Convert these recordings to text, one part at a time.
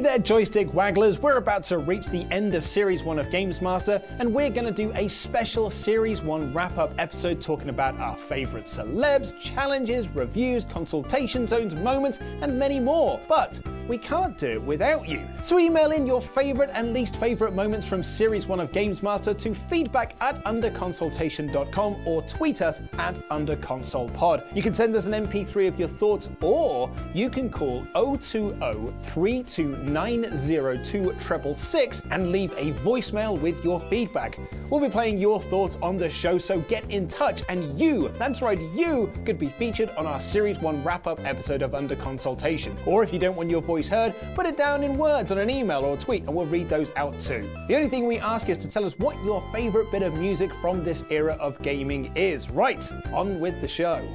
Hey there, joystick wagglers. We're about to reach the end of Series 1 of Games Master, and we're going to do a special Series 1 wrap up episode talking about our favourite celebs, challenges, reviews, consultation zones, moments, and many more. But we can't do it without you. So email in your favourite and least favourite moments from Series 1 of Games Master to feedback at underconsultation.com or tweet us at underconsolepod. You can send us an MP3 of your thoughts, or you can call 020 329 666 and leave a voicemail with your feedback. We'll be playing your thoughts on the show, so get in touch. And you, that's right, you could be featured on our Series 1 wrap up episode of Under Consultation. Or if you don't want your voice heard, put it down in words on an email or a tweet and we'll read those out too. The only thing we ask is to tell us what your favorite bit of music from this era of gaming is. Right, on with the show.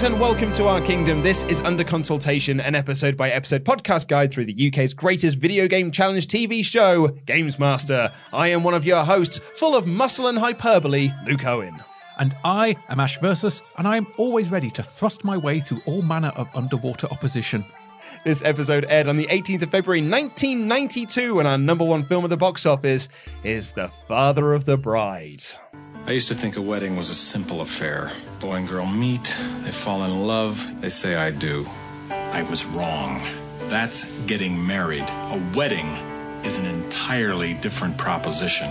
Greetings and welcome to our kingdom. This is Under Consultation, an episode by episode podcast guide through the UK's greatest video game challenge TV show, Games Master. I am one of your hosts, full of muscle and hyperbole, Luke Owen. And I am Ash Versus, and I am always ready to thrust my way through all manner of underwater opposition. This episode aired on the 18th of February 1992, and our number one film at the box office is The Father of the Bride. I used to think a wedding was a simple affair. Boy and girl meet, they fall in love, they say I do. I was wrong. That's getting married. A wedding is an entirely different proposition.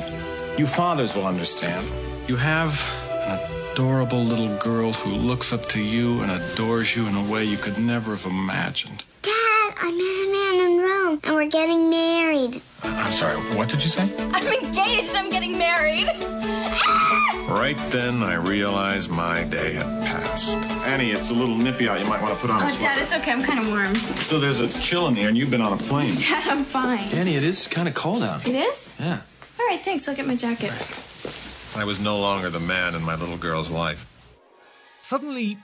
You fathers will understand. You have an adorable little girl who looks up to you and adores you in a way you could never have imagined. Dad, I met a man in Rome and we're getting married. Uh, I'm sorry, what did you say? I'm engaged. I'm getting married. Ah! Right then, I realized my day had passed. Annie, it's a little nippy out. You might want to put on a Oh, sweater. Dad, it's okay. I'm kind of warm. So there's a chill in the air, and you've been on a plane. Dad, I'm fine. Annie, it is kind of cold out. It is? Yeah. All right, thanks. I'll get my jacket. I was no longer the man in my little girl's life. Suddenly,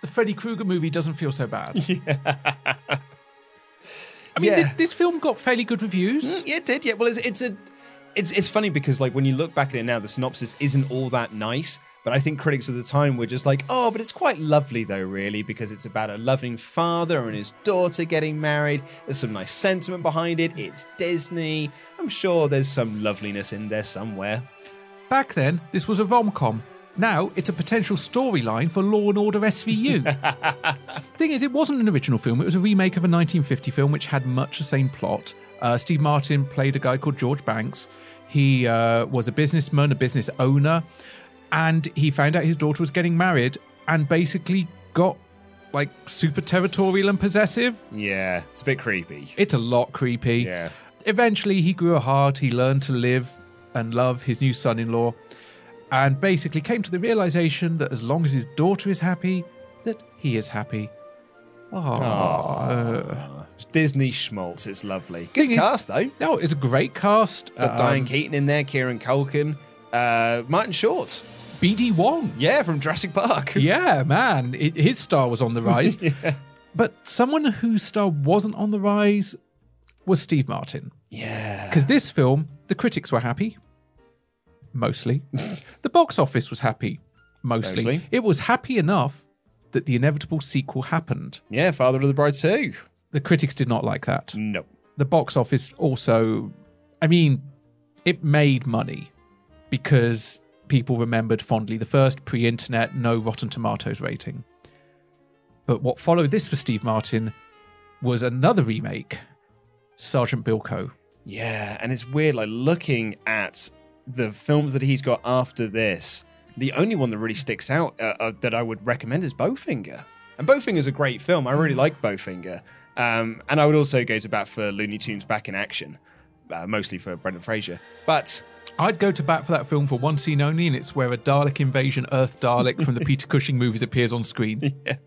the Freddy Krueger movie doesn't feel so bad. Yeah. I mean, Yeah. thi- this film got fairly good reviews. Mm, Yeah, it did. Yeah, well, it's, it's a, it's it's funny because like when you look back at it now, the synopsis isn't all that nice. But I think critics at the time were just like, oh, but it's quite lovely though, really, because it's about a loving father and his daughter getting married. There's some nice sentiment behind it. It's Disney. I'm sure there's some loveliness in there somewhere. Back then, this was a rom com. Now, it's a potential storyline for Law and Order SVU. Thing is, it wasn't an original film, it was a remake of a 1950 film which had much the same plot. Uh, Steve Martin played a guy called George Banks. He uh, was a businessman, a business owner, and he found out his daughter was getting married and basically got like super territorial and possessive. Yeah, it's a bit creepy. It's a lot creepy. Yeah. Eventually, he grew a heart. He learned to live and love his new son in law and basically came to the realization that as long as his daughter is happy, that he is happy. Aww. Disney schmaltz. It's lovely. Thing Good is- cast though. No, it's a great cast. Got Um, Diane Keaton in there, Kieran Culkin, uh, Martin Short. BD Wong. Yeah, from Jurassic Park. Yeah, man, it, his star was on the rise. yeah. But someone whose star wasn't on the rise was Steve Martin. Yeah. Because this film, the critics were happy, mostly. the box office was happy, mostly. Mostly. It was happy enough that the inevitable sequel happened. Yeah, Father of the Bride too. The critics did not like that. No. The box office also, I mean, it made money because people remembered fondly the first pre internet, no Rotten Tomatoes rating. But what followed this for Steve Martin was another remake, Sergeant Bilko. Yeah, and it's weird, like looking at the films that he's got after this. The only one that really sticks out uh, uh, that I would recommend is Bowfinger. And Bowfinger's a great film. I really like Bowfinger. Um, and I would also go to bat for Looney Tunes Back in Action, uh, mostly for Brendan Fraser. But I'd go to bat for that film for one scene only, and it's where a Dalek invasion Earth Dalek from the Peter Cushing movies appears on screen.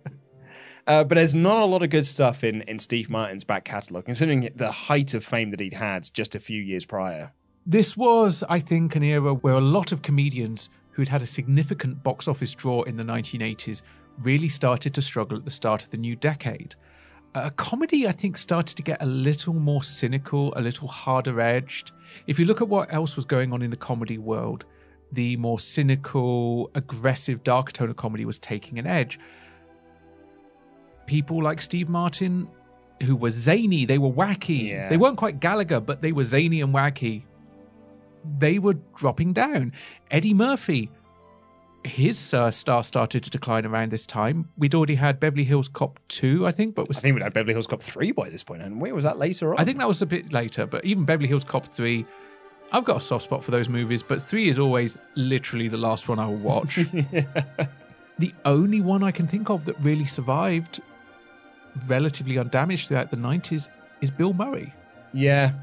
Uh, but there's not a lot of good stuff in, in Steve Martin's back catalogue, considering the height of fame that he'd had just a few years prior. This was, I think, an era where a lot of comedians who'd had a significant box office draw in the 1980s really started to struggle at the start of the new decade. Uh, comedy, I think, started to get a little more cynical, a little harder edged. If you look at what else was going on in the comedy world, the more cynical, aggressive, dark tone of comedy was taking an edge. People like Steve Martin, who were zany, they were wacky. Yeah. They weren't quite Gallagher, but they were zany and wacky. They were dropping down. Eddie Murphy, his uh, star started to decline around this time. We'd already had Beverly Hills Cop 2, I think, but was I think we'd had Beverly Hills Cop 3 by this point, and where was that later on? I think that was a bit later, but even Beverly Hills Cop 3, I've got a soft spot for those movies, but 3 is always literally the last one I will watch. The only one I can think of that really survived relatively undamaged throughout the 90s is Bill Murray. Yeah,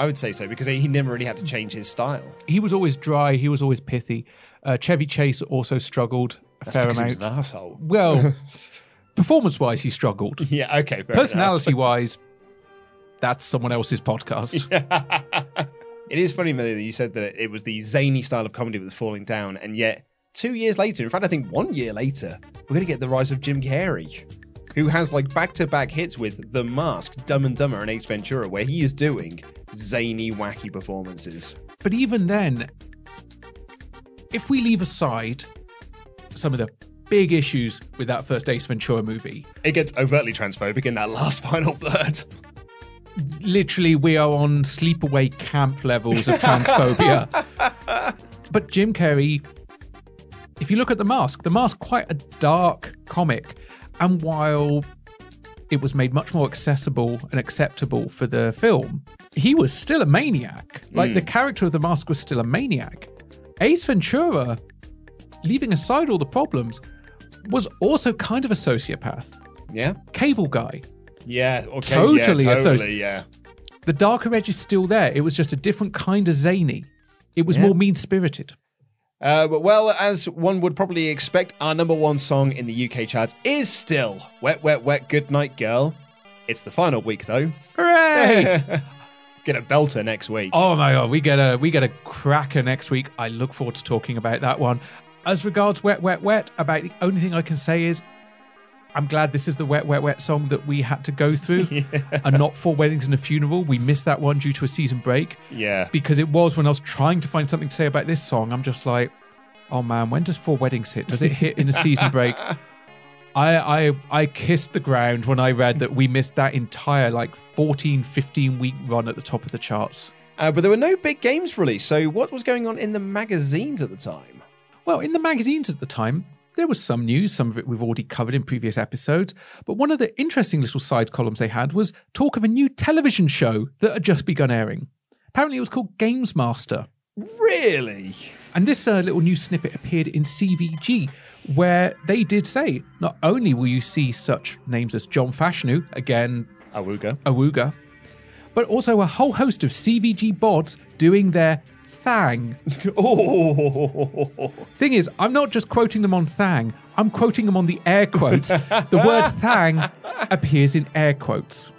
I would say so because he never really had to change his style. He was always dry, he was always pithy. Uh, Chevy Chase also struggled a That's fair because he amount. was an asshole. Well, performance wise, he struggled. Yeah, okay. Personality wise, that's someone else's podcast. It is funny, Millie, that you said that it was the zany style of comedy that was falling down, and yet two years later, in fact, I think one year later, we're going to get the rise of Jim Carrey, who has like back to back hits with The Mask, Dumb and Dumber, and Ace Ventura, where he is doing zany, wacky performances. But even then, if we leave aside some of the big issues with that first Ace Ventura movie, It gets overtly transphobic in that last final third. literally we are on sleepaway camp levels of transphobia. but Jim Carrey, if you look at The Mask, The Mask quite a dark comic, and while it was made much more accessible and acceptable for the film, he was still a maniac. Like the hmm. character of The Mask was still a maniac. Ace Ventura, leaving aside all the problems, was also kind of a sociopath. Yeah. Cable guy. Yeah. Okay. Totally Yeah, totally. Yeah. The darker edge is still there. It was just a different kind of zany. It was Yeah. more mean spirited. Uh, but well, as one would probably expect, our number one song in the UK charts is still "Wet, Wet, Wet, Good Night, Girl." It's the final week, though. Hooray! Get a belter next week. oh my god, we get a we get a cracker next week. I look forward to talking about that one. As regards wet, wet, wet, about the only thing I can say is I'm glad this is the wet, wet, wet song that we had to go through, and not four weddings and a funeral. We missed that one due to a season break. Yeah. because it was when I was trying to find something to say about this song. I'm just like, oh man, when does Four Weddings hit? Does it hit in a season break? I, I I kissed the ground when I read that we missed that entire like 14, 15 week run at the top of the charts. Uh, but there were no big games released. So what was going on in the magazines at the time? Well, in the magazines at the time, there was some news. Some of it we've already covered in previous episodes. But one of the interesting little side columns they had was talk of a new television show that had just begun airing. Apparently, it was called Games Master. Really? And this uh, little news snippet appeared in CVG, where they did say not only will you see such names as John Fashanu, again, Awuga. Awuga, but also a whole host of CVG bods doing their thang. oh. Thing is, I'm not just quoting them on thang, I'm quoting them on the air quotes. the word thang appears in air quotes.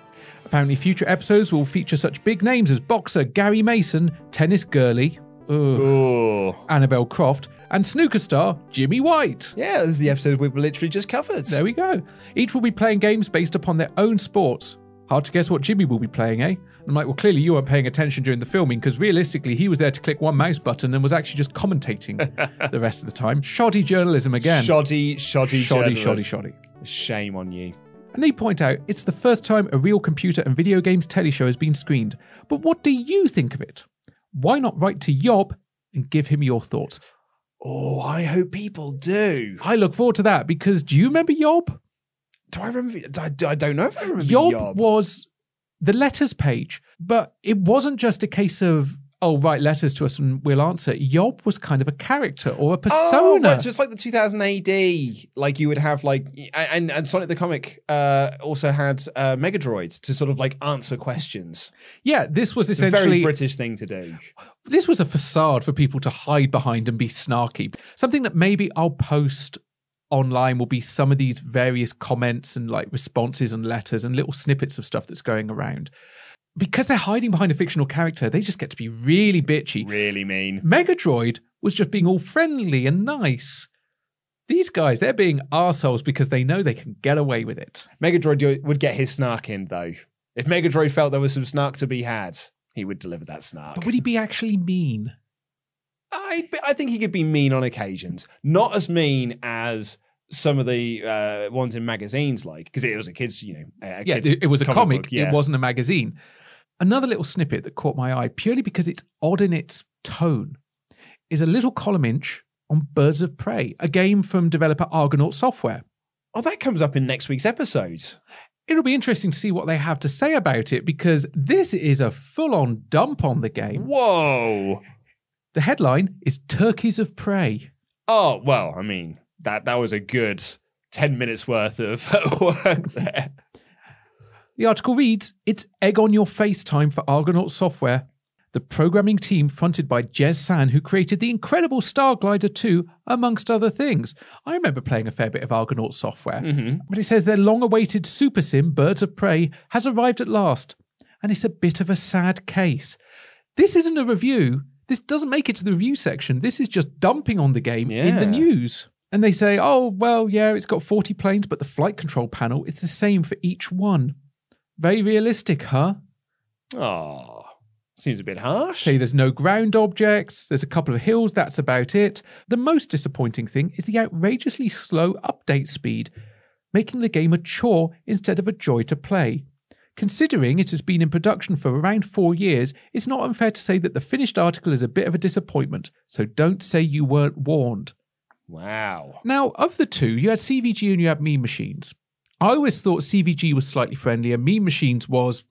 Apparently, future episodes will feature such big names as boxer Gary Mason, tennis girly ugh. Annabelle Croft, and snooker star Jimmy White. Yeah, this is the episode we've literally just covered. There we go. Each will be playing games based upon their own sports. Hard to guess what Jimmy will be playing, eh? I'm like, well, clearly you weren't paying attention during the filming because realistically, he was there to click one mouse button and was actually just commentating the rest of the time. Shoddy journalism again. Shoddy, shoddy, shoddy, shoddy, shoddy. Shame on you. And they point out it's the first time a real computer and video games telly show has been screened. But what do you think of it? Why not write to Yob and give him your thoughts? Oh, I hope people do. I look forward to that because do you remember Yob? Do I remember? I, I don't know if I remember Yob, Yob. was the letters page, but it wasn't just a case of oh write letters to us and we'll answer. Yob was kind of a character or a persona. Oh, right, so it's like the 2000 AD. Like you would have like, and and Sonic the Comic uh, also had uh, Megadroid to sort of like answer questions. yeah, this was essentially very British thing to do. this was a facade for people to hide behind and be snarky. Something that maybe I'll post online will be some of these various comments and like responses and letters and little snippets of stuff that's going around. Because they're hiding behind a fictional character, they just get to be really bitchy. Really mean. Megadroid was just being all friendly and nice. These guys, they're being assholes because they know they can get away with it. Megadroid would get his snark in though. If Megadroid felt there was some snark to be had, he would deliver that snark. But would he be actually mean? I I think he could be mean on occasions, not as mean as some of the uh, ones in magazines, like because it was a kids, you know, a yeah, kids it, was a comic. yeah. It wasn't a magazine. Another little snippet that caught my eye purely because it's odd in its tone is a little column inch on Birds of Prey, a game from developer Argonaut Software. Oh, that comes up in next week's episodes. It'll be interesting to see what they have to say about it because this is a full on dump on the game. Whoa! The headline is Turkeys of Prey. Oh well, I mean that that was a good ten minutes worth of work there. The article reads It's egg on your face time for Argonaut Software. The programming team fronted by Jez San, who created the incredible Starglider 2, amongst other things. I remember playing a fair bit of Argonaut software. Mm-hmm. But it says their long awaited super sim, Birds of Prey, has arrived at last. And it's a bit of a sad case. This isn't a review. This doesn't make it to the review section. This is just dumping on the game in the news. And they say, oh, well, yeah, it's got 40 planes, but the flight control panel is the same for each one. Very realistic, huh? Oh, seems a bit harsh. Say there's no ground objects, there's a couple of hills, that's about it. The most disappointing thing is the outrageously slow update speed, making the game a chore instead of a joy to play. Considering it has been in production for around four years, it's not unfair to say that the finished article is a bit of a disappointment, so don't say you weren't warned. Wow. Now, of the two, you had CVG and you had Mean Machines. I always thought CVG was slightly friendlier, Mean Machines was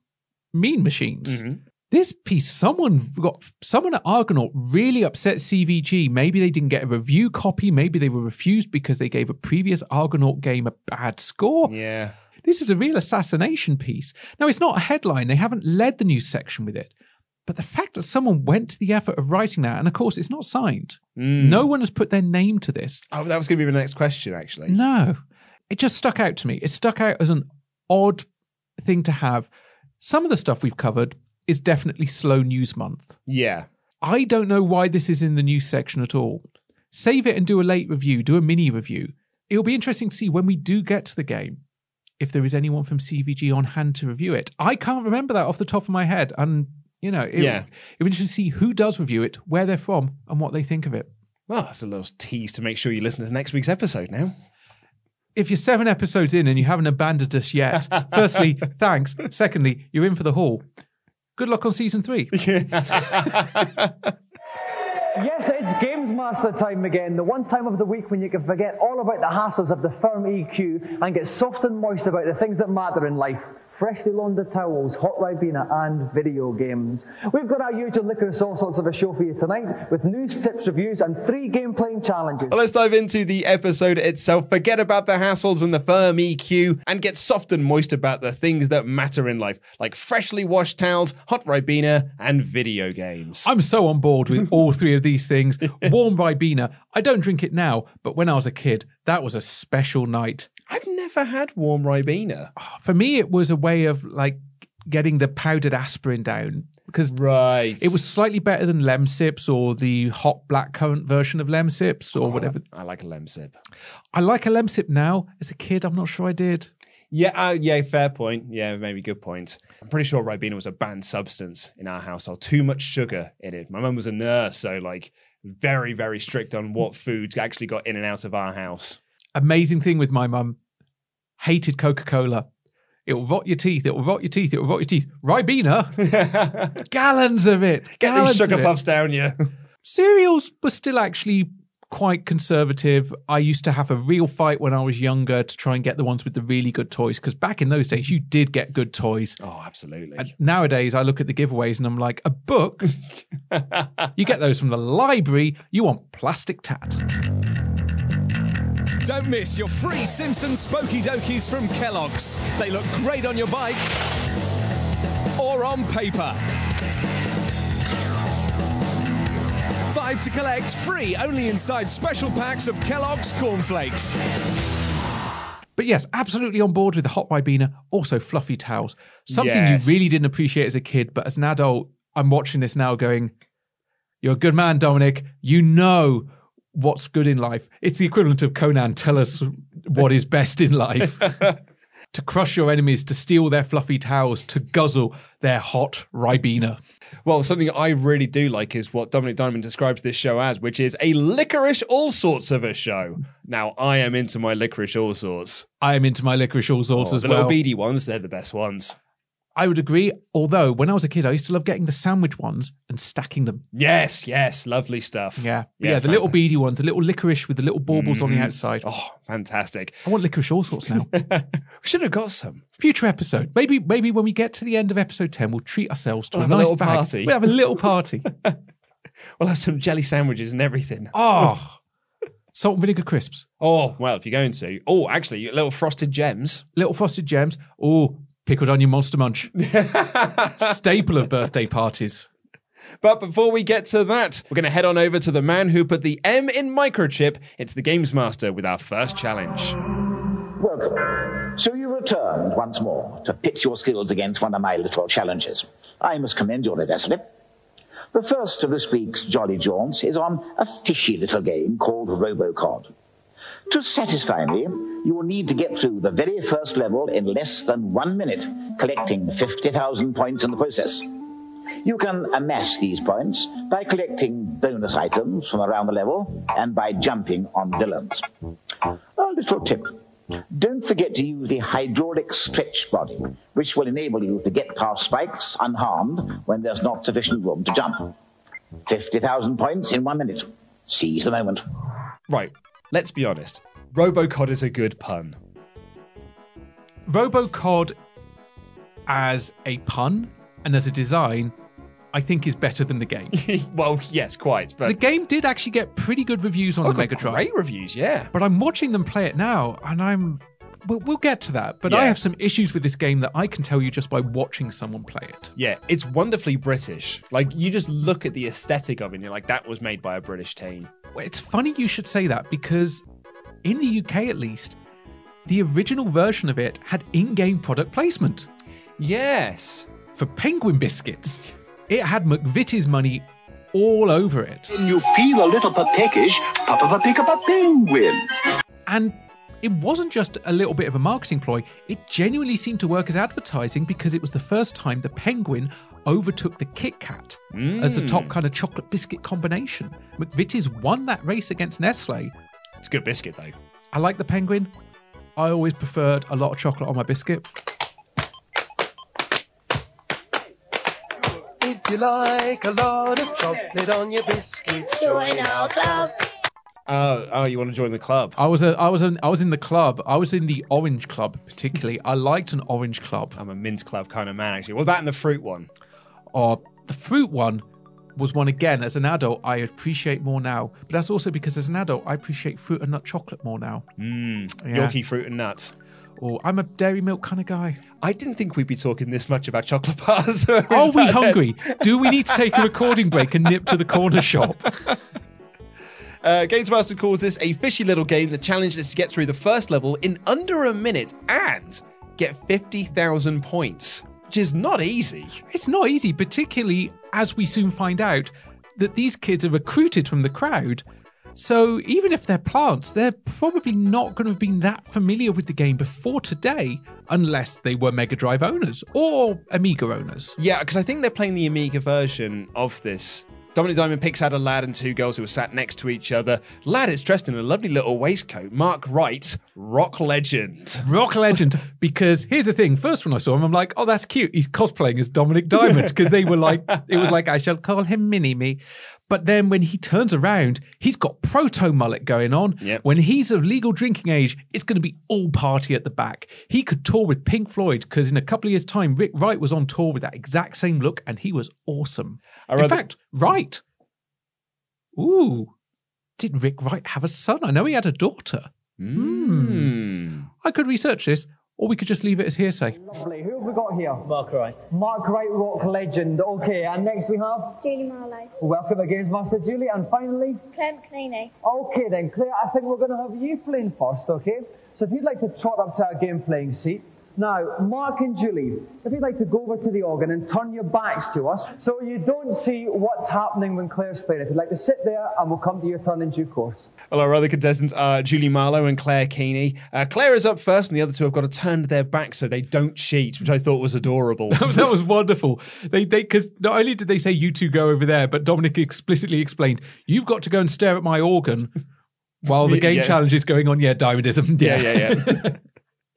Mean Machines. Mm-hmm. This piece, someone got someone at Argonaut really upset CVG. Maybe they didn't get a review copy. Maybe they were refused because they gave a previous Argonaut game a bad score. Yeah. This is a real assassination piece. Now, it's not a headline. They haven't led the news section with it. But the fact that someone went to the effort of writing that, and of course, it's not signed. Hmm. No one has put their name to this. Oh, that was going to be the next question, actually. No. It just stuck out to me. It stuck out as an odd thing to have. Some of the stuff we've covered is definitely slow news month. Yeah. I don't know why this is in the news section at all. Save it and do a late review, do a mini review. It'll be interesting to see when we do get to the game if there is anyone from CVG on hand to review it. I can't remember that off the top of my head. And, you know, it, Yeah. it'll be interesting to see who does review it, where they're from, and what they think of it. Well, that's a little tease to make sure you listen to next week's episode now. if you're seven episodes in and you haven't abandoned us yet, firstly, thanks. Secondly, you're in for the haul. Good luck on season three. Yes, it's Games Master time again. The one time of the week when you can forget all about the hassles of the firm EQ and get soft and moist about the things that matter in life. Freshly laundered towels, hot ribena, and video games. We've got our usual licorice all sorts of a show for you tonight with news, tips, reviews, and three game playing challenges. Well, let's dive into the episode itself. Forget about the hassles and the firm EQ and get soft and moist about the things that matter in life, like freshly washed towels, hot ribena, and video games. I'm so on board with all three of these things. Warm Ribena. I don't drink it now, but when I was a kid, that was a special night. I've never had warm ribena. For me, it was a way of like getting the powdered aspirin down because right, it was slightly better than Lemsips or the hot black currant version of Lemsips or whatever. I like a Lemsip. I like a Lemsip now. As a kid, I'm not sure I did. Yeah, uh, yeah, fair point. Yeah, maybe good point. I'm pretty sure Ribena was a banned substance in our household. Too much sugar in it. My mum was a nurse, so like very, very strict on what foods actually got in and out of our house. Amazing thing with my mum, hated Coca Cola. It'll rot your teeth. It'll rot your teeth. It'll rot your teeth. Ribena, gallons of it. Get these sugar puffs down you. Cereals were still actually quite conservative. I used to have a real fight when I was younger to try and get the ones with the really good toys because back in those days you did get good toys. Oh, absolutely. And nowadays I look at the giveaways and I'm like, a book? you get those from the library. You want plastic tat. Don't miss your free Simpsons Spooky Dokies from Kellogg's. They look great on your bike or on paper. Five to collect, free only inside special packs of Kellogg's cornflakes. But yes, absolutely on board with the hot Ribena, also fluffy towels. Something Yes. you really didn't appreciate as a kid, but as an adult, I'm watching this now going, You're a good man, Dominic. You know what's good in life. It's the equivalent of Conan, tell us what is best in life. to crush your enemies, to steal their fluffy towels, to guzzle their hot Ribena. Well, something I really do like is what Dominic Diamond describes this show as, which is a licorice all sorts of a show. Now, I am into my licorice all sorts. I am into my licorice all sorts Oh, as the well. little beady ones, they're the best ones. I would agree. Although when I was a kid, I used to love getting the sandwich ones and stacking them. Yes, yes, lovely stuff. Yeah, yeah, the little beady ones, the little licorice with the little baubles on the Mhm. outside. Oh, fantastic! I want licorice all sorts now. we should have got some. Future episode, maybe, maybe when we get to the end of episode ten, we'll treat ourselves to We'll a a nice little bag. party. We'll have a little party. We'll have some jelly sandwiches and everything. oh, salt and vinegar crisps, Oh, well, if you're going to. Oh, actually, little frosted gems. little frosted gems. Oh, pickled onion monster munch. Staple of birthday parties. But before we get to that, we're going to head on over to the man who put the M in microchip It's the Games Master with our first challenge. Welcome. So you returned once more to pit your skills against one of my little challenges. I must commend your audacity. The first of this week's Jolly Jaunts is on a fishy little game called Robocod. To satisfy me, you will need to get through the very first level in less than one minute, collecting 50,000 points in the process. You can amass these points by collecting bonus items from around the level and by jumping on villains. A little tip. Don't forget to use the hydraulic stretch body, which will enable you to get past spikes unharmed when there's not sufficient room to jump. 50,000 points in one minute. Seize the moment. Right, let's be honest. Robocod is a good pun. Robocod as a pun and as a design, I think is better than the game. well, yes, quite. But the game did actually get pretty good reviews on Oh, the Drive. great reviews, yeah. But I'm watching them play it now, and I'm. We'll, we'll get to that. But I have some issues with this game that I can tell you just by watching someone play it. Yeah, it's wonderfully British. Like, you just look at the aesthetic of it and you're like, that was made by a British team. Well, It's funny you should say that because in the UK at least, the original version of it had in game product placement. Yes. For Penguin Biscuits. It had McVitie's money all over it. And you feel a little bit peckish, pop up a pick up a penguin. And it wasn't just a little bit of a marketing ploy, it genuinely seemed to work as advertising because it was the first time the Penguin overtook the Kit Kat as the top mm. kind of chocolate biscuit combination. McVitie's won that race against Nestle. It's a good biscuit, though. I like the Penguin. I always preferred a lot of chocolate on my biscuit. If you like a lot of chocolate on your biscuit, join our club. Oh, oh, you want to join the club? I was a, I was an, I was in the club. I was in the Orange Club particularly. I liked an Orange Club. I'm a mint club kind of man, actually. Well, that and the fruit one. Or the fruit one was one again. As an adult, I appreciate more now. But that's also because as an adult, I appreciate fruit and nut chocolate more now. Mmm, Yeah. Yorkie fruit and nuts. Or I'm a dairy milk kind of guy. I didn't think we'd be talking this much about chocolate bars. Are we hungry? Do we need to take a recording break and nip to the corner shop? Uh, Games Master calls this a fishy little game The challenge is to get through the first level in under a minute and get 50,000 points. Which is not easy. It's not easy, particularly as we soon find out that these kids are recruited from the crowd. So even if they're plants, they're probably not going to have been that familiar with the game before today, unless they were Mega Drive owners or Amiga owners. Yeah, because I think they're playing the Amiga version of this. Dominic Diamond picks out a lad and two girls who are sat next to each other. Lad is dressed in a lovely little waistcoat. Mark writes, rock legend. Rock legend, because here's the thing. First when I saw him, I'm like, oh, that's cute. He's cosplaying as Dominic Diamond, because they were like, it was like, I shall call him Mini Me. But then when he turns around, he's got proto mullet going on. Yep. When he's of legal drinking age, it's going to be all party at the back. He could tour with Pink Floyd because in a couple of years' time, Rick Wright was on tour with that exact same look and he was awesome. I In fact, Wright. Ooh. Did Rick Wright have a son? I know he had a daughter. Hmm. I could research this, or we could just leave it as hearsay. Lovely. Who have we got here? Mark Wright. Mark Wright, rock legend. Okay, and next we have Julie Marlowe. welcome again, Games Master Julie, and finally, Clem Cleany. okay then, Claire. I think we're going to have you playing first. Okay, so if you'd like to trot up to our game playing seat. Now, Mark and Julie, if you'd like to go over to the organ and turn your backs to us so you don't see what's happening when Claire's playing. If you'd like to sit there and we'll come to your turn in due course. Well, our other contestants are Julie Marlowe and Claire Keeney. Uh, Claire is up first, and the other two have got to turn their back so they don't cheat, which I thought was adorable. that was wonderful. They they because not only did they say you two go over there, but Dominic explicitly explained you've got to go and stare at my organ while the game Yeah. challenge is going on. Yeah, diamondism. yeah, yeah, yeah.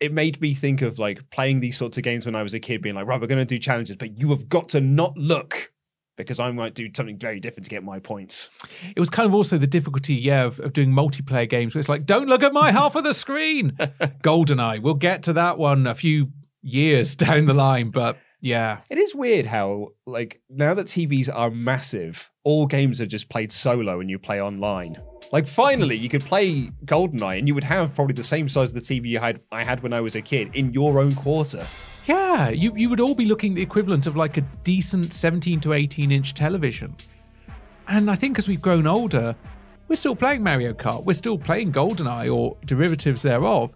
It made me think of like playing these sorts of games when I was a kid, being like, right, we're going to do challenges, but you have got to not look because I might do something very different to get my points. It was kind of also the difficulty, yeah, of, of doing multiplayer games where it's like, don't look at my half of the screen. Goldeneye. We'll get to that one a few years down the line, but yeah. It is weird how, like, now that TVs are massive, all games are just played solo and you play online. Like, finally, you could play GoldenEye and you would have probably the same size of the TV you had I had when I was a kid in your own quarter. Yeah, you, you would all be looking the equivalent of like a decent 17 to 18 inch television. And I think as we've grown older, we're still playing Mario Kart, we're still playing GoldenEye or derivatives thereof.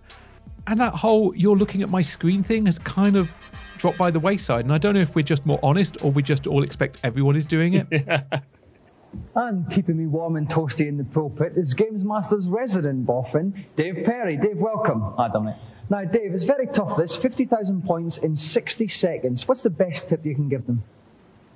And that whole you're looking at my screen thing has kind of dropped by the wayside. And I don't know if we're just more honest or we just all expect everyone is doing it. And keeping me warm and toasty in the pulpit is Games Master's resident boffin, Dave Perry. Dave, welcome. Hi, Dominic. Now, Dave, it's very tough. This 50,000 points in 60 seconds. What's the best tip you can give them?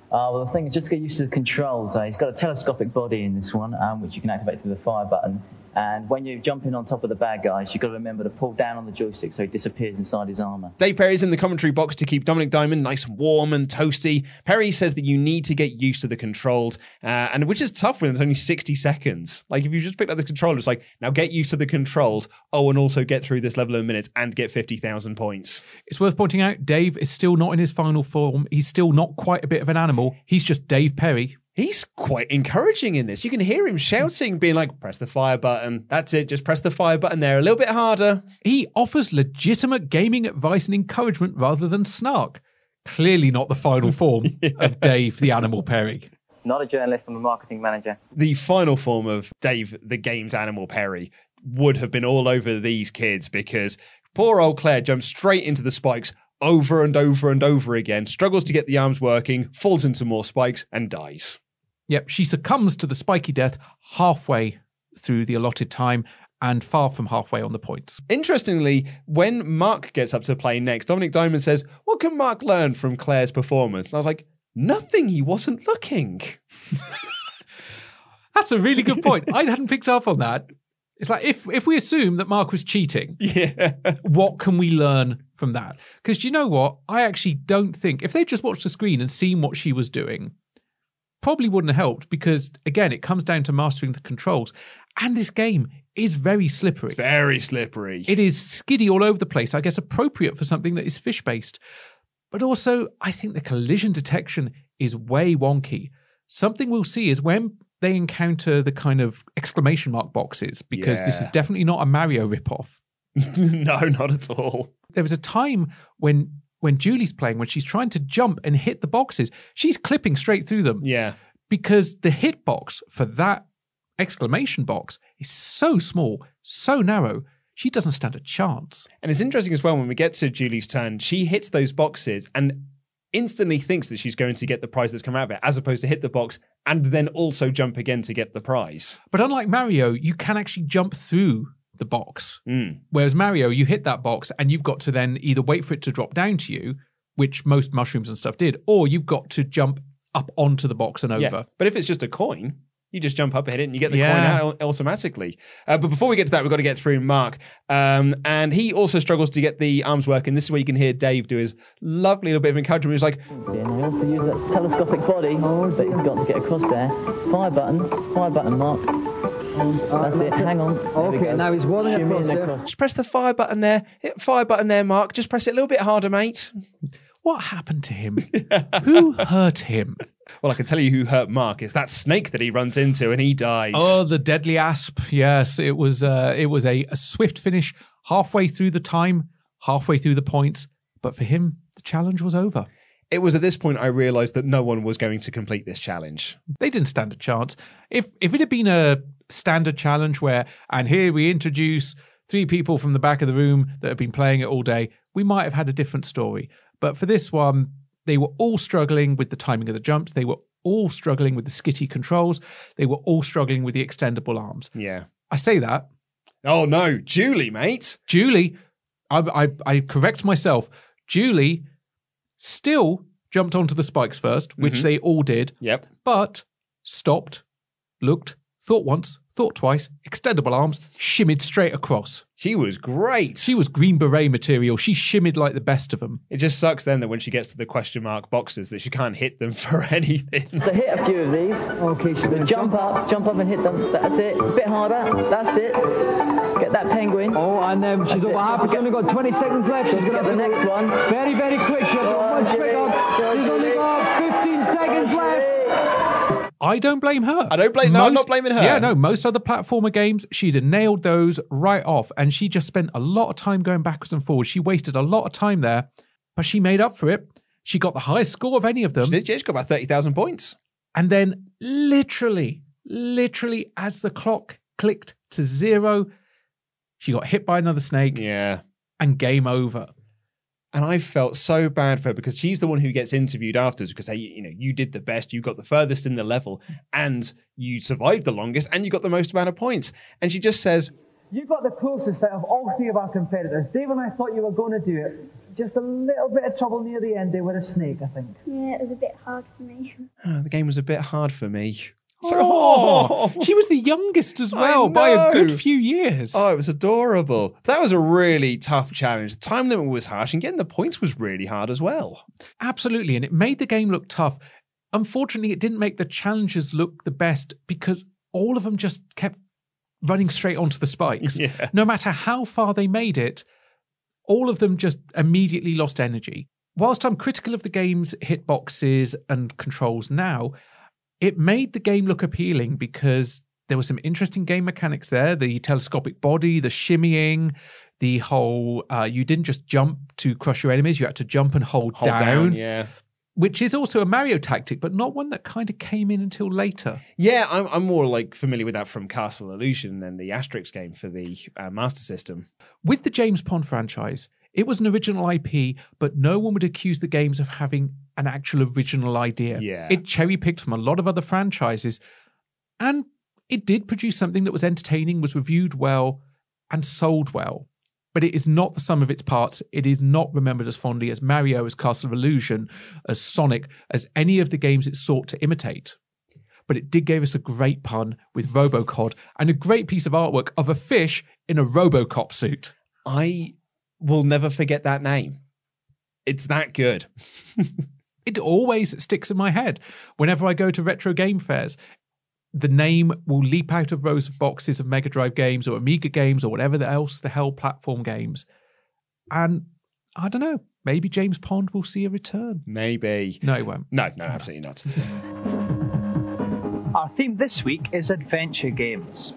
Uh, well, the thing is just to get used to the controls. Uh, he's got a telescopic body in this one, um, which you can activate through the fire button. And when you're jumping on top of the bad guys, you've got to remember to pull down on the joystick so he disappears inside his armor. Dave Perry's in the commentary box to keep Dominic Diamond nice and warm and toasty. Perry says that you need to get used to the controls, uh, and which is tough when it's only 60 seconds. Like, if you just picked up the controller, it's like, now get used to the controls. Oh, and also get through this level in minutes and get 50,000 points. It's worth pointing out Dave is still not in his final form. He's still not quite a bit of an animal. He's just Dave Perry. He's quite encouraging in this. You can hear him shouting, being like, press the fire button. That's it. Just press the fire button there a little bit harder. He offers legitimate gaming advice and encouragement rather than snark. Clearly not the final form of Dave the Animal Perry. Not a journalist, I'm a marketing manager. the final form of Dave the Game's Animal Perry would have been all over these kids because poor old Claire jumps straight into the spikes over and over and over again, struggles to get the arms working, falls into more spikes, and dies. Yep, she succumbs to the spiky death halfway through the allotted time and far from halfway on the points. Interestingly, when Mark gets up to play next, Dominic Diamond says, What can Mark learn from Claire's performance? And I was like, Nothing, he wasn't looking. That's a really good point. I hadn't picked up on that. It's like if if we assume that Mark was cheating, yeah, what can we learn from that? Because you know what, I actually don't think if they just watched the screen and seen what she was doing, probably wouldn't have helped. Because again, it comes down to mastering the controls, and this game is very slippery. Very slippery. It is skiddy all over the place. I guess appropriate for something that is fish based, but also I think the collision detection is way wonky. Something we'll see is when they encounter the kind of exclamation mark boxes because this is definitely not a Mario ripoff. no, not at all. There was a time when when Julie's playing when she's trying to jump and hit the boxes, she's clipping straight through them. Yeah. Because the hitbox for that exclamation box is so small, so narrow, she doesn't stand a chance. And it's interesting as well when we get to Julie's turn, she hits those boxes and instantly thinks that she's going to get the prize that's come out of it, as opposed to hit the box and then also jump again to get the prize. But unlike Mario, you can actually jump through the box. Whereas Mario, you hit that box and you've got to then either wait for it to drop down to you, which most mushrooms and stuff did, or you've got to jump up onto the box and over. Yeah. But if it's just a coin, you just jump up, hit it, and you get the Yeah. coin out automatically. Uh, but before we get to that, we've got to get through Mark. Um, and he also struggles to get the arms working. This is where you can hear Dave do his lovely little bit of encouragement. He's like, Yeah, and I also use that telescopic body but he's got to get across there. Fire button, fire button, Mark. That's it. Hang on. Okay, now he's rolling Shimmy across in there. across. just press the fire button there. Hit fire button there, Mark. Just press it a little bit harder, mate. What happened to him? Who hurt him? Well, I can tell you who hurt Mark. It's that snake that he runs into and he dies. Oh, the deadly asp. Yes, it was. Uh, it was a, a swift finish, halfway through the time, halfway through the points. But for him, the challenge was over. It was at this point I realised that no one was going to complete this challenge. They didn't stand a chance. If if it had been a standard challenge where, and here we introduce three people from the back of the room that have been playing it all day, we might have had a different story. But for this one, they were all struggling with the timing of the jumps. They were all struggling with the skitty controls. They were all struggling with the extendable arms. Yeah. I say that. Oh no, Julie, mate. Julie, I, I, I correct myself. Julie still jumped onto the spikes first, which Mhm. they all did. Yep. But stopped, looked, thought once, thought twice, extendable arms, shimmied straight across. She was great. She was Green Beret material. She shimmied like the best of them. It just sucks then that when she gets to the question mark boxes that she can't hit them for anything. So hit a few of these. Okay, she's going to Jump up, jump up and hit them. That's it. A bit harder. That's it. Get that penguin. Oh, and then she's That's over it. half. She's only got 20 seconds left. She's going to Get the next one. Very, very quick. She'll Go go much quicker. She's only got 15 seconds left. I don't blame her. I don't blame- no, I'm not blaming her. Yeah, no, most other platformer games, she'd have nailed those right off. And she just spent a lot of time going backwards and forwards. She wasted a lot of time there, but she made up for it. She got the highest score of any of them. She did, she got about 30,000 points. And then, literally, literally, as the clock clicked to zero, she got hit by another snake Yeah. and game over. And I felt so bad for her because she's the one who gets interviewed afterwards because hey, you know, you did the best, you got the furthest in the level, and you survived the longest, and you got the most amount of points. And she just says, You got the closest out of all three of our competitors. Dave and I thought you were going to do it. Just a little bit of trouble near the end there with a snake, I think. Yeah, it was a bit hard for me. "Oh, the game was a bit hard for me. So- oh. oh, she was the youngest as well by a good few years. Oh, it was adorable. That was a really tough challenge. The time limit was harsh, and getting the points was really hard as well. Absolutely. And it made the game look tough. Unfortunately, it didn't make the challenges look the best because all of them just kept running straight onto the spikes. Yeah. No matter how far they made it, all of them just immediately lost energy. Whilst I'm critical of the game's hitboxes and controls now, it made the game look appealing because there were some interesting game mechanics there the telescopic body, the shimmying, the whole uh, you didn't just jump to crush your enemies, you had to jump and hold, Hold down, yeah. which is also a Mario tactic, but not one that kind of came in until later. Yeah, I'm, I'm more like familiar with that from Castle Illusion than the Asterix game for the uh, Master System. With the James Pond franchise, it was an original IP, but no one would accuse the games of having an actual original idea. Yeah. It cherry picked from a lot of other franchises, and it did produce something that was entertaining, was reviewed well, and sold well. But it is not the sum of its parts. It is not remembered as fondly as Mario, as Castle of Illusion, as Sonic, as any of the games it sought to imitate. But it did give us a great pun with Robocod and a great piece of artwork of a fish in a Robocop suit. I will never forget that name. It's that good. it always sticks in my head. Whenever I go to retro game fairs, the name will leap out of rows of boxes of Mega Drive games or Amiga games or whatever the else the hell platform games. And I don't know, maybe James Pond will see a return. Maybe. No, he won't. No, no, absolutely not. Our theme this week is adventure games.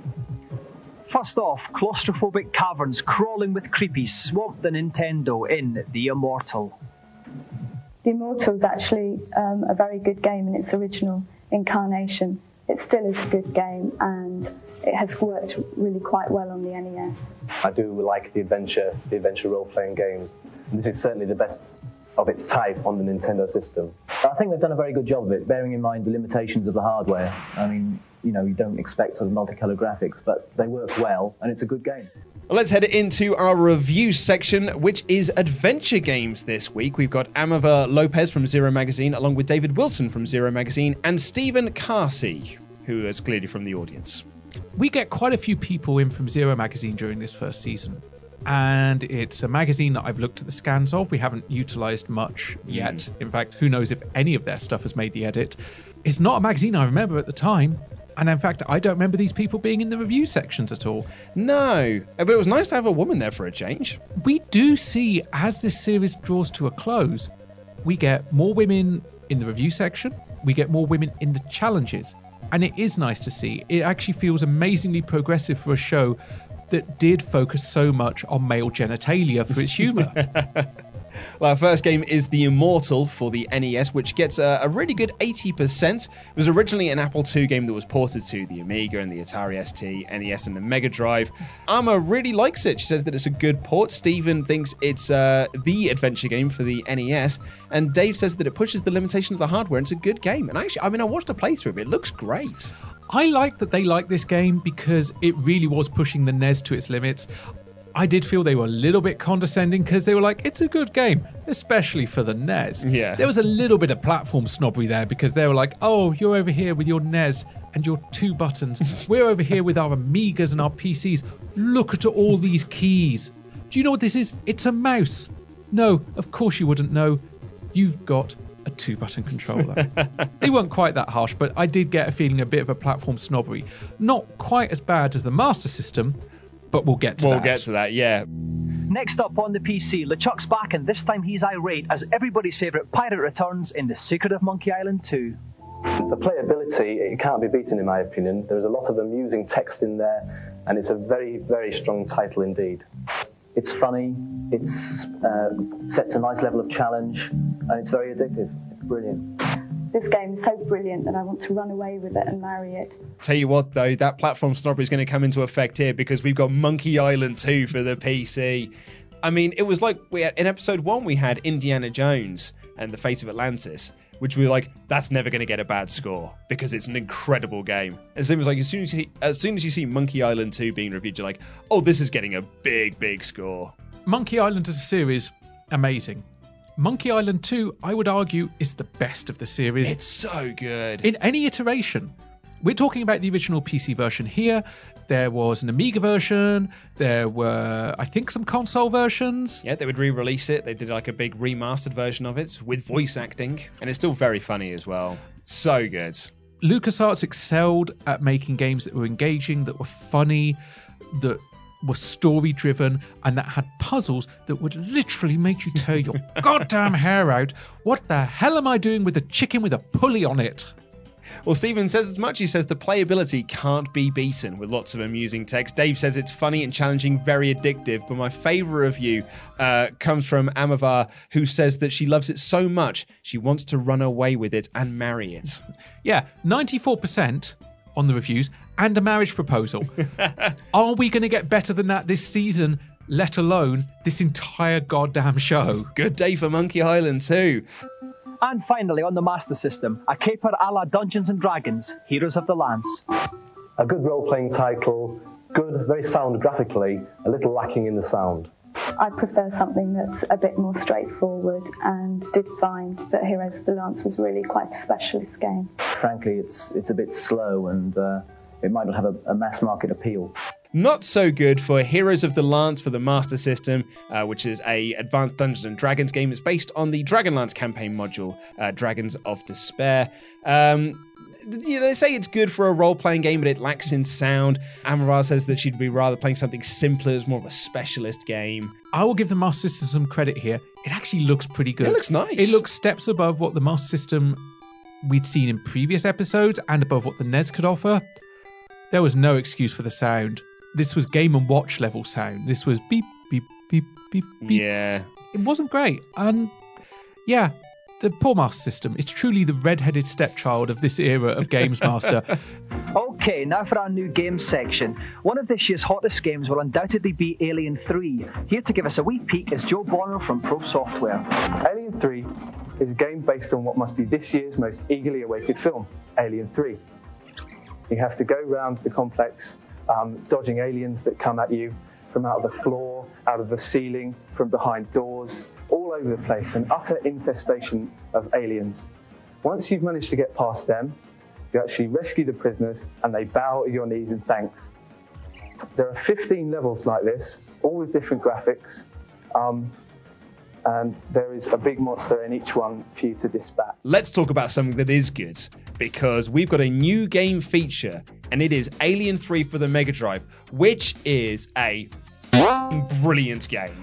First off, claustrophobic caverns crawling with creepies swamp the Nintendo in The Immortal. The Immortal is actually um, a very good game in its original incarnation. It still is a good game and it has worked really quite well on the NES. I do like the adventure, the adventure role-playing games. And this is certainly the best of its type on the Nintendo system. I think they've done a very good job of it, bearing in mind the limitations of the hardware. I mean, you know, you don't expect sort of multicolour graphics, but they work well, and it's a good game. Well, let's head into our review section, which is adventure games this week. We've got Amava Lopez from Zero Magazine, along with David Wilson from Zero Magazine, and Stephen Carsey, who is clearly from the audience. We get quite a few people in from Zero Magazine during this first season. And it's a magazine that I've looked at the scans of. We haven't utilized much yet. Mm. In fact, who knows if any of their stuff has made the edit. It's not a magazine I remember at the time. And in fact, I don't remember these people being in the review sections at all. No, uh, but it was nice to have a woman there for a change. We do see, as this series draws to a close, we get more women in the review section, we get more women in the challenges. And it is nice to see. It actually feels amazingly progressive for a show that did focus so much on male genitalia for its humour. Well, our first game is The Immortal for the NES, which gets a, a, really good 80%. It was originally an Apple II game that was ported to the Amiga and the Atari ST, NES, and the Mega Drive. Amma really likes it. She says that it's a good port. Stephen thinks it's uh, the adventure game for the NES. And Dave says that it pushes the limitation of the hardware. And it's a good game. And actually, I mean, I watched a playthrough of it. It looks great. I like that they like this game because it really was pushing the NES to its limits. I did feel they were a little bit condescending because they were like, it's a good game, especially for the NES. Yeah. There was a little bit of platform snobbery there because they were like, oh, you're over here with your NES and your two buttons. We're over here with our Amigas and our PCs. Look at all these keys. Do you know what this is? It's a mouse. No, of course you wouldn't know. You've got a two button controller. they weren't quite that harsh, but I did get a feeling a bit of a platform snobbery. Not quite as bad as the Master System, but we'll get to we'll that. get to that, yeah. Next up on the PC, LeChuck's back, and this time he's irate as everybody's favourite pirate returns in The Secret of Monkey Island 2. The playability, it can't be beaten in my opinion. There's a lot of amusing text in there, and it's a very, very strong title indeed. It's funny, it's uh, sets a nice level of challenge, and it's very addictive. It's brilliant. This game is so brilliant that I want to run away with it and marry it. Tell you what, though, that platform snobbery is going to come into effect here because we've got Monkey Island 2 for the PC. I mean, it was like we had, in episode one we had Indiana Jones and the Fate of Atlantis, which we were like, that's never going to get a bad score because it's an incredible game. And it was like as soon as you see, as soon as you see Monkey Island 2 being reviewed, you're like, oh, this is getting a big, big score. Monkey Island as a series, amazing. Monkey Island 2, I would argue, is the best of the series. It's so good. In any iteration. We're talking about the original PC version here. There was an Amiga version. There were, I think, some console versions. Yeah, they would re release it. They did like a big remastered version of it with voice acting. And it's still very funny as well. So good. LucasArts excelled at making games that were engaging, that were funny, that were story driven, and that had puzzles that would literally make you tear your goddamn hair out. What the hell am I doing with a chicken with a pulley on it? Well, Stephen says as much. He says the playability can't be beaten with lots of amusing text. Dave says it's funny and challenging, very addictive. But my favourite review uh, comes from Amavar, who says that she loves it so much she wants to run away with it and marry it. Yeah, 94% on the reviews and a marriage proposal. Are we going to get better than that this season? Let alone this entire goddamn show. Good day for Monkey Island too. And finally, on the Master System, a caper a la Dungeons and Dragons, Heroes of the Lance. A good role playing title, good, very sound graphically, a little lacking in the sound. I prefer something that's a bit more straightforward and did find that Heroes of the Lance was really quite a specialist game. Frankly, it's, it's a bit slow and uh, it might not have a, a mass market appeal. Not so good for Heroes of the Lance for the Master System, uh, which is a advanced Dungeons and Dragons game. It's based on the Dragonlance campaign module, uh, Dragons of Despair. Um, you know, they say it's good for a role-playing game, but it lacks in sound. Amara says that she'd be rather playing something simpler, it's more of a specialist game. I will give the Master System some credit here. It actually looks pretty good. It looks nice. It looks steps above what the Master System we'd seen in previous episodes and above what the NES could offer. There was no excuse for the sound. This was Game and Watch level sound. This was beep beep beep beep beep. Yeah. It wasn't great, and yeah, the Poor Master system is truly the red-headed stepchild of this era of Games Master. Okay, now for our new games section. One of this year's hottest games will undoubtedly be Alien 3. Here to give us a wee peek is Joe Bonner from Probe Software. Alien 3 is a game based on what must be this year's most eagerly awaited film, Alien 3. You have to go round the complex, um, dodging aliens that come at you from out of the floor, out of the ceiling, from behind doors, all over the place, an utter infestation of aliens. Once you've managed to get past them, you actually rescue the prisoners and they bow at your knees in thanks. There are 15 levels like this, all with different graphics, um, and there is a big monster in each one for you to dispatch. Let's talk about something that is good because we've got a new game feature and it is Alien 3 for the Mega Drive, which is a brilliant game.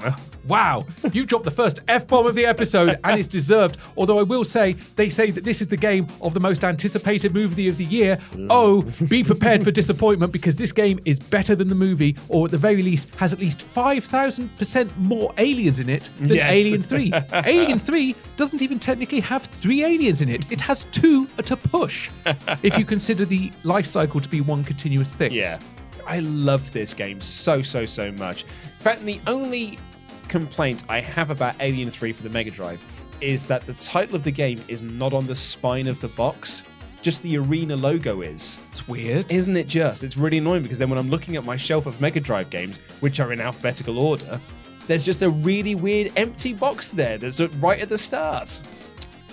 Wow, you dropped the first F bomb of the episode, and it's deserved. Although I will say, they say that this is the game of the most anticipated movie of the year. Mm. Oh, be prepared for disappointment because this game is better than the movie, or at the very least, has at least 5,000% more aliens in it than Yes. Alien 3. Alien 3 doesn't even technically have three aliens in it, it has two to push, if you consider the life cycle to be one continuous thing. Yeah. I love this game so, so, so much. In fact, the only complaint I have about Alien 3 for the Mega Drive is that the title of the game is not on the spine of the box. Just the arena logo is. It's weird. Isn't it just? It's really annoying because then when I'm looking at my shelf of Mega Drive games, which are in alphabetical order, there's just a really weird empty box there that's right at the start.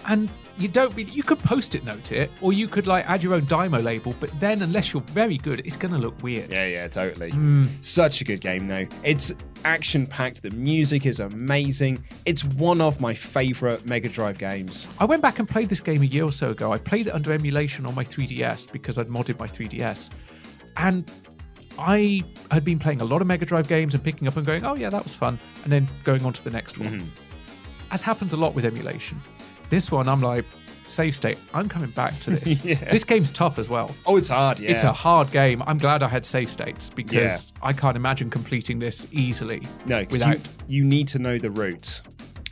and you don't really you could post it note it or you could like add your own dymo label but then unless you're very good it's going to look weird Yeah, yeah, totally. Mm. Such a good game, though. It's action packed. The music is amazing. It's one of my favorite Mega Drive games. i went back and played this game a year or so ago i played it under emulation on my 3ds because i'd modded my 3ds and i had been playing a lot of mega drive games and picking up and going oh yeah that was fun and then going on to the next one as happens a lot with emulation this one i'm like save state i'm coming back to this Yeah. this game's tough as well Oh, it's hard, yeah. It's a hard game. I'm glad I had save states because Yeah. I can't imagine completing this easily. No, without. you, you need to know the routes.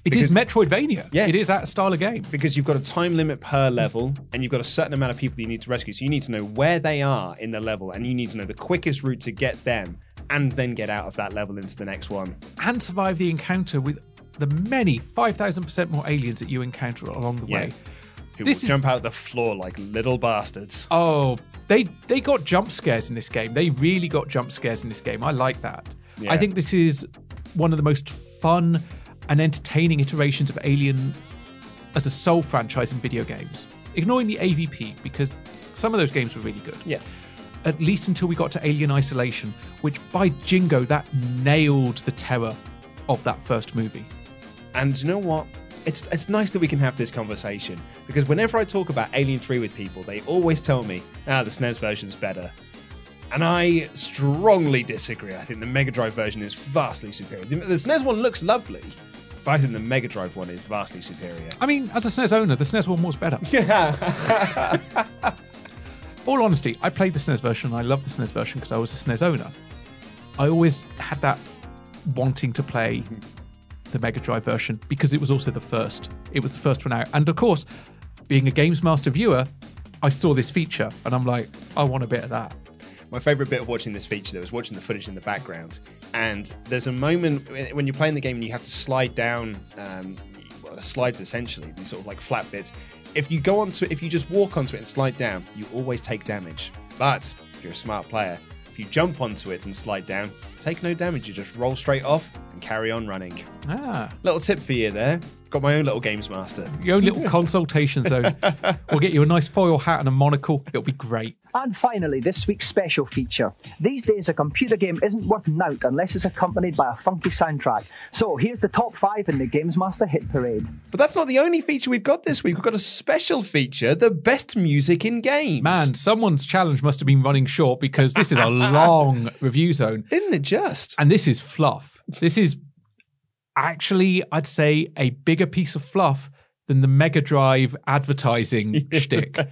It is because- Metroidvania. Yeah. it is that style of game. Because you've got a time limit per level, and you've got a certain amount of people you need to rescue. So you need to know where they are in the level, and you need to know the quickest route to get them, and then get out of that level into the next one. and survive the encounter with the many 5,000% more aliens that you encounter along the Yeah. way. Who This will is- jump out of the floor like little bastards. Oh, they they got jump scares in this game. They really got jump scares in this game. I like that. Yeah. I think this is one of the most fun and entertaining iterations of Alien as a sole franchise in video games. Ignoring the AVP because some of those games were really good. Yeah. At least until we got to Alien Isolation, which by jingo that nailed the terror of that first movie. And you know what? It's it's nice that we can have this conversation because whenever I talk about Alien 3 with people, they always tell me, ah, the SNES version's better. And I strongly disagree. I think the Mega Drive version is vastly superior. The, the SNES one looks lovely, but I think the Mega Drive one is vastly superior. I mean, as a SNES owner, the SNES one was better. Yeah. All honesty, I played the SNES version and I love the SNES version because I was a SNES owner. I always had that wanting to play the Mega Drive version because it was also the first. It was the first one out. And of course, being a Games Master viewer, I saw this feature and I'm like, I want a bit of that. My favorite bit of watching this feature, though, was watching the footage in the background. And there's a moment when- you're playing the game and you have to slide down um, slides, essentially, these sort of like flat bits. If you go onto it, if you just walk onto it and slide down, you always take damage. But if you're a smart player, if you jump onto it and slide down, take no damage. You just roll straight off and carry on running. Ah, Little tip for you there. Got my own little games master. your own little consultation zone. We'll get you a nice foil hat and a monocle. It'll be great. And finally, this week's special feature. These days, a computer game isn't worth nout unless it's accompanied by a funky soundtrack. So here's the top five in the Games Master Hit Parade. But that's not the only feature we've got this week. We've got a special feature the best music in games. Man, someone's challenge must have been running short because this is a long review zone. Isn't it just? And this is fluff. This is actually, I'd say, a bigger piece of fluff than the Mega Drive advertising shtick.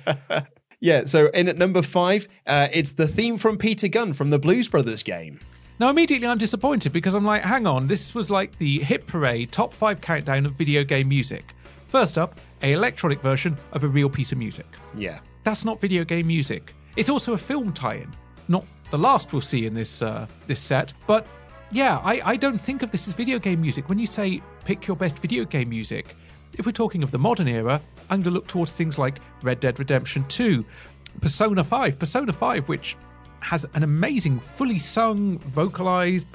Yeah, so in at number five, uh, it's the theme from Peter Gunn from the Blues Brothers game. Now, immediately I'm disappointed because I'm like, hang on, this was like the hit parade top five countdown of video game music. First up, a electronic version of a real piece of music. Yeah. That's not video game music. It's also a film tie-in. Not the last we'll see in this uh, this set, but yeah, I, I don't think of this as video game music. When you say pick your best video game music, if we're talking of the modern era, I'm going to look towards things like Red Dead Redemption 2, Persona 5, Persona 5, which has an amazing, fully sung, vocalized,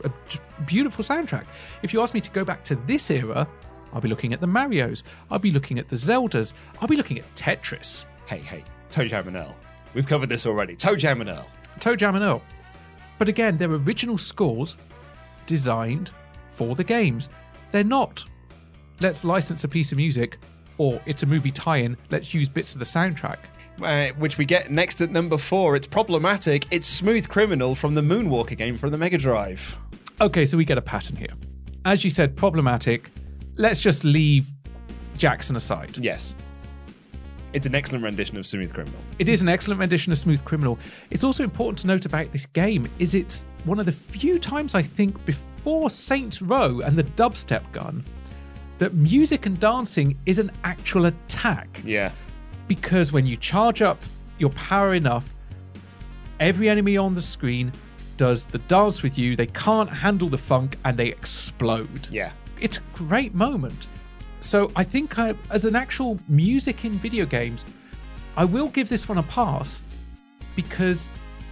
beautiful soundtrack. If you ask me to go back to this era, I'll be looking at the Marios, I'll be looking at the Zeldas, I'll be looking at Tetris. Hey, hey, ToeJam and Earl. We've covered this already. ToeJam and Earl. ToeJam and Earl. But again, they're original scores designed for the games. They're not, let's license a piece of music, or it's a movie tie in, let's use bits of the soundtrack. Uh, which we get next at number four. It's problematic. It's Smooth Criminal from the Moonwalker game from the Mega Drive. Okay, so we get a pattern here. As you said, problematic. Let's just leave Jackson aside. Yes. It's an excellent rendition of Smooth Criminal. It is an excellent rendition of Smooth Criminal. It's also important to note about this game is it's one of the few times I think before Saints Row and the dubstep gun that music and dancing is an actual attack. Yeah. Because when you charge up your power enough, every enemy on the screen does the dance with you. They can't handle the funk and they explode. Yeah. It's a great moment. So I think I, as an actual music in video games, I will give this one a pass because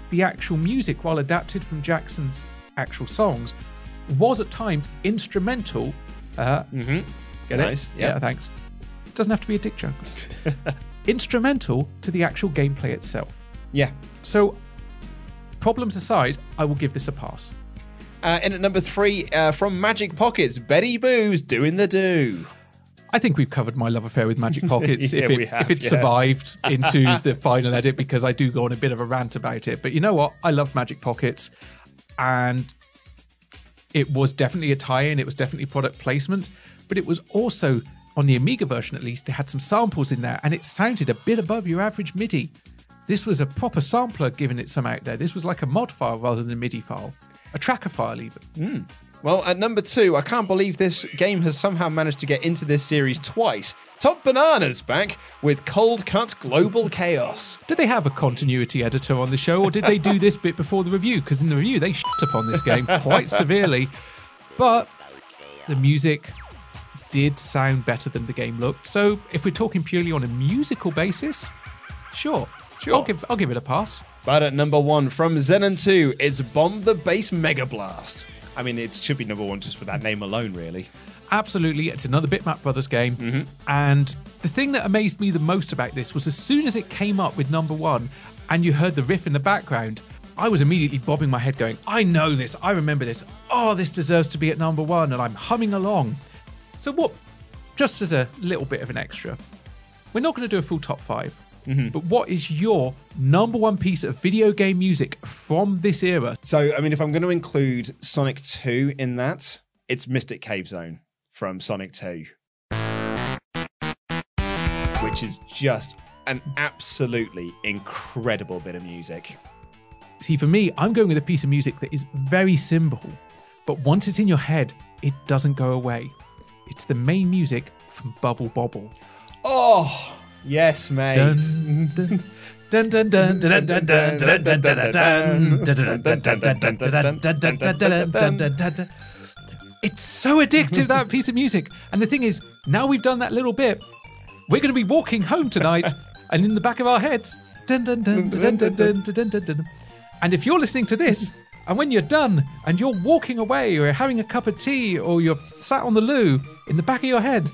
the actual music, while adapted from Jackson's actual songs, was at times instrumental. Uh, mm-hmm. Get Nice, it? yeah. thanks. Doesn't have to be a dick joke. instrumental to the actual gameplay itself. Yeah. So, problems aside, I will give this a pass. Uh, in at number three, uh, from Magic Pockets, Betty Boo's doing the do. I think we've covered my love affair with Magic Pockets Yeah, if it, we have, if it yeah. survived into the final edit because I do go on a bit of a rant about it. But you know what? I love Magic Pockets and it was definitely a tie-in, it was definitely product placement, but it was also on the Amiga version at least, it had some samples in there and it sounded a bit above your average MIDI. This was a proper sampler giving it some out there. This was like a mod file rather than a MIDI file. A tracker file even. Hmm. Well, at number two, I can't believe this game has somehow managed to get into this series twice. Top Bananas back with Coldcut Global Chaos. Did they have a continuity editor on the show, or did they do this bit before the review? Because in the review, they shit upon this game quite severely. But the music did sound better than the game looked. So if we're talking purely on a musical basis, sure, Sure. I'll give I'll give it a pass. But at number one, from Xenon 2, it's Bomb the Bass Mega Blast. I mean, it should be number one just for that name alone, really. Absolutely, it's another Bitmap Brothers game. Mm-hmm. And the thing that amazed me the most about this was as soon as it came up with number one and you heard the riff in the background, I was immediately bobbing my head going, I know this, I remember this. Oh, this deserves to be at number one. And I'm humming along. So, what, just as a little bit of an extra, we're not going to do a full top 5 But what is your number one piece of video game music from this era? So, I mean, if I'm going to include Sonic 2 in that, it's Mystic Cave Zone from Sonic 2, which is just an absolutely incredible bit of music. See, for me, I'm going with a piece of music that is very simple, but once it's in your head, it doesn't go away. It's the main music from Bubble Bobble. Oh, Yes, mate. It's so addictive that piece of music. And the thing is, now we've done that little bit, we're going to be walking home tonight, and in the back of our heads, and if you're listening to this, and when you're done, and you're walking away, or you're having a cup of tea, or you're sat on the loo, in the back of your head,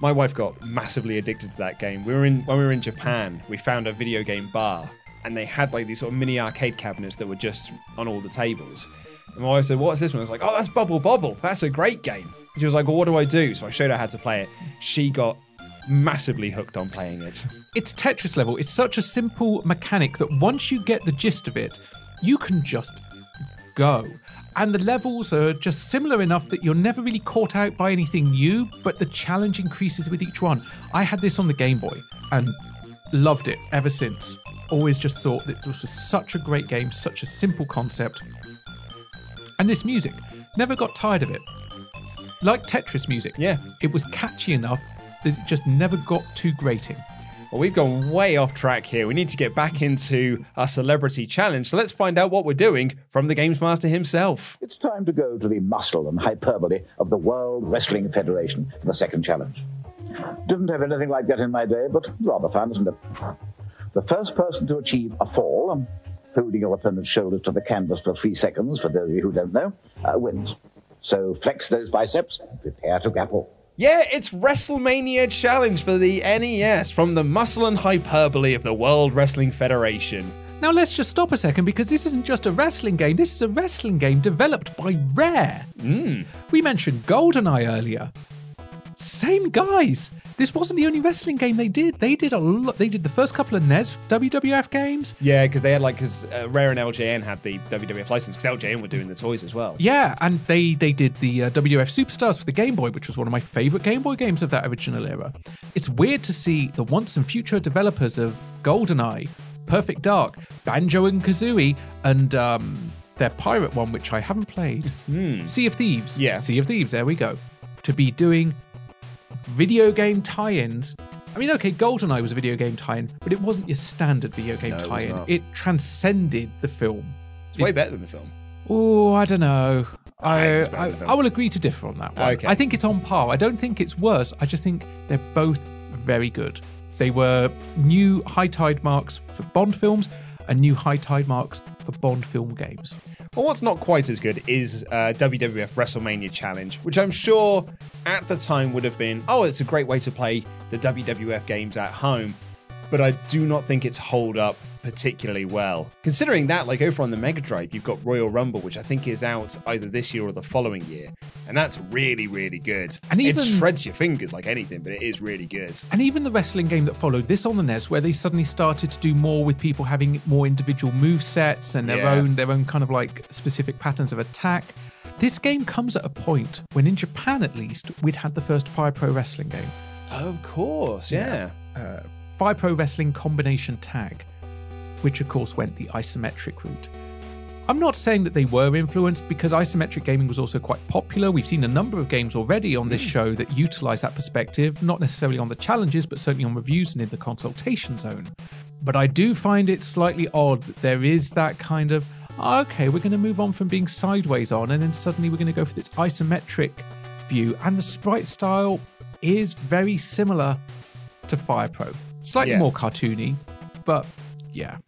my wife got massively addicted to that game. We were in when we were in Japan. We found a video game bar, and they had like these sort of mini arcade cabinets that were just on all the tables. And my wife said, "What's this one?" I was like, "Oh, that's Bubble Bobble. That's a great game." And she was like, "Well, what do I do?" So I showed her how to play it. She got massively hooked on playing it. It's Tetris level. It's such a simple mechanic that once you get the gist of it, you can just go. And the levels are just similar enough that you're never really caught out by anything new, but the challenge increases with each one. I had this on the Game Boy and loved it ever since. Always just thought that this was such a great game, such a simple concept. And this music, never got tired of it. like Tetris music. Yeah. It was catchy enough that it just never got too grating. Well, we've gone way off track here. We need to get back into our celebrity challenge. So let's find out what we're doing from the Games Master himself. It's time to go to the muscle and hyperbole of the World Wrestling Federation for the second challenge. Didn't have anything like that in my day, but rather fun, isn't it? The first person to achieve a fall, um, holding your opponent's shoulders to the canvas for three seconds, for those of you who don't know, uh, wins. So flex those biceps and prepare to grapple. Yeah, it's WrestleMania Challenge for the NES from the muscle and hyperbole of the World Wrestling Federation. Now let's just stop a second because this isn't just a wrestling game. This is a wrestling game developed by Rare. Mm. We mentioned GoldenEye earlier. Same guys. This wasn't the only wrestling game they did. They did a lot. They did the first couple of NES WWF games. Yeah, because they had like, because uh, Rare and LJN had the WWF license, because LJN were doing the toys as well. Yeah, and they they did the uh, WWF Superstars for the Game Boy, which was one of my favorite Game Boy games of that original era. It's weird to see the once and future developers of GoldenEye, Perfect Dark, Banjo and Kazooie, and um, their pirate one, which I haven't played, Sea of Thieves. Yeah. Sea of Thieves. There we go. To be doing video game tie-ins. I mean, okay, GoldenEye was a video game tie-in, but it wasn't your standard video game No, tie-in. not. It transcended the film. It's way better than the film. Oh, I don't know. I, I, film. I will agree to differ on that one. Okay. I think it's on par. I don't think it's worse. I just think they're both very good. They were new high tide marks for Bond films and new high tide marks for Bond film games. Well, what's not quite as good is uh, WWF WrestleMania Challenge, which I'm sure at the time would have been, oh, it's a great way to play the WWF games at home. But I do not think it's hold up particularly well. Considering that, like over on the Mega Drive, you've got Royal Rumble, which I think is out either this year or the following year, and that's really, really good. And even- it shreds your fingers like anything, but it is really good. And even the wrestling game that followed this on the NES, where they suddenly started to do more with people having more individual move sets and their Yeah. own their own kind of like specific patterns of attack. This game comes at a point when, in Japan at least, we'd had the first Fire Pro Wrestling game. Of course, yeah. Uh, Fire Pro Wrestling Combination Tag, which of course went the isometric route. I'm not saying that they were influenced because isometric gaming was also quite popular. We've seen a number of games already on this mm. show that utilize that perspective, not necessarily on the challenges, but certainly on reviews and in the consultation zone. But I do find it slightly odd that there is that kind of, "Oh, okay, we're going to move on from being sideways on, and then suddenly we're going to go for this isometric view. And the sprite style is very similar to Fire Pro. Slightly Yeah. more cartoony, but yeah.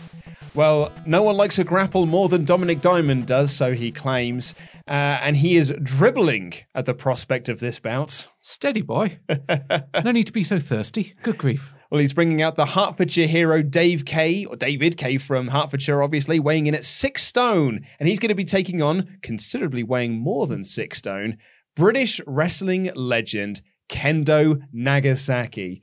Well, no one likes a grapple more than Dominik Diamond does, so he claims. Uh, and he is dribbling at the prospect of this bout. Steady, boy. no need to be so thirsty. Good grief. Well, he's bringing out the Hertfordshire hero Dave Kay, or David Kay from Hertfordshire, obviously, weighing in at six stone. And he's going to be taking on, considerably weighing more than six stone, British wrestling legend Kendo Nagasaki.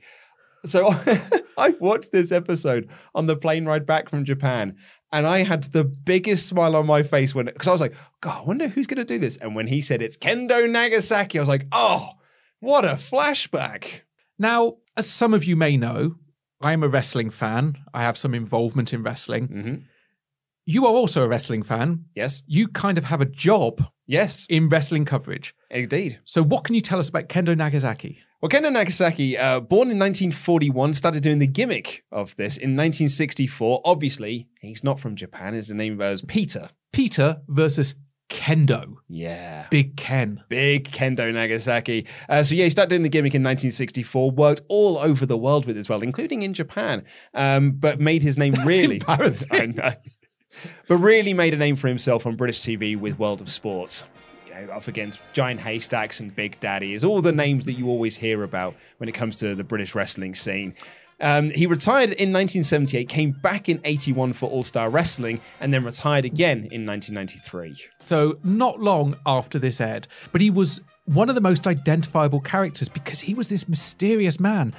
So I watched this episode on the plane ride back from Japan, and I had the biggest smile on my face when, because I was like, God, I wonder who's going to do this. And when he said it's Kendo Nagasaki, I was like, oh, what a flashback. Now, as some of you may know, I'm a wrestling fan. I have some involvement in wrestling. Mm-hmm. You are also a wrestling fan. Yes. You kind of have a job. Yes. In wrestling coverage. Indeed. So, what can you tell us about Kendo Nagasaki? Well, Kendo Nagasaki, uh, born in 1941, started doing the gimmick of this in 1964. Obviously, he's not from Japan. His name was Peter. Peter versus Kendo. Yeah. Big Ken. Big Kendo Nagasaki. Uh, so, yeah, he started doing the gimmick in 1964, worked all over the world with it as well, including in Japan, um, but made his name really. embarrassing. I know. But really made a name for himself on British TV with World of Sports. Know, up against Giant Haystacks and Big Daddy is all the names that you always hear about when it comes to the British wrestling scene. Um, he retired in 1978, came back in 81 for All Star Wrestling, and then retired again in 1993. So, not long after this aired, but he was one of the most identifiable characters because he was this mysterious man.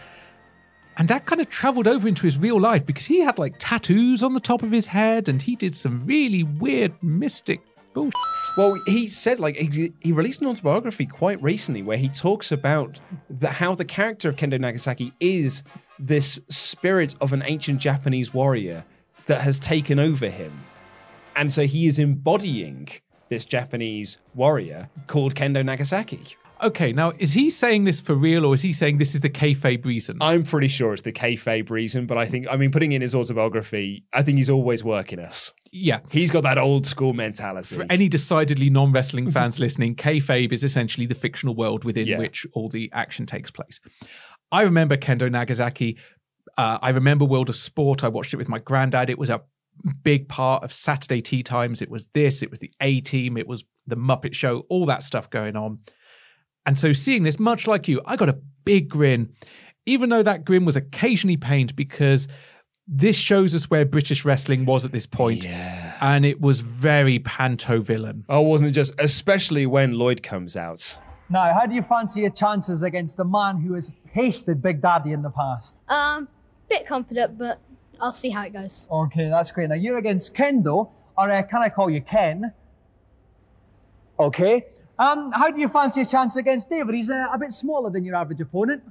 And that kind of traveled over into his real life because he had like tattoos on the top of his head and he did some really weird mystic bullshit. Well, he said like he, he released an autobiography quite recently where he talks about the, how the character of Kendo Nagasaki is this spirit of an ancient Japanese warrior that has taken over him, and so he is embodying this Japanese warrior called Kendo Nagasaki. Okay, now is he saying this for real, or is he saying this is the kayfabe reason? I'm pretty sure it's the kayfabe reason, but I think, I mean, putting in his autobiography, I think he's always working us. Yeah. He's got that old school mentality. For any decidedly non wrestling fans listening, kayfabe is essentially the fictional world within Yeah. which all the action takes place. I remember Kendo Nagasaki. Uh, I remember World of Sport. I watched it with my granddad. It was a big part of Saturday tea times. It was this, it was the A team, it was the Muppet Show, all that stuff going on. And so seeing this, much like you, I got a big grin, even though that grin was occasionally pained because this shows us where British wrestling was at this point, And it was very panto villain. Oh, wasn't it just, especially when Lloyd comes out? Now, how do you fancy your chances against the man who has pasted Big Daddy in the past? Um, bit confident, but I'll see how it goes. Okay, that's great. Now, you're against Kendo, or uh, can I call you Ken? Okay. Um, how do you fancy your chance against David? He's uh, a bit smaller than your average opponent.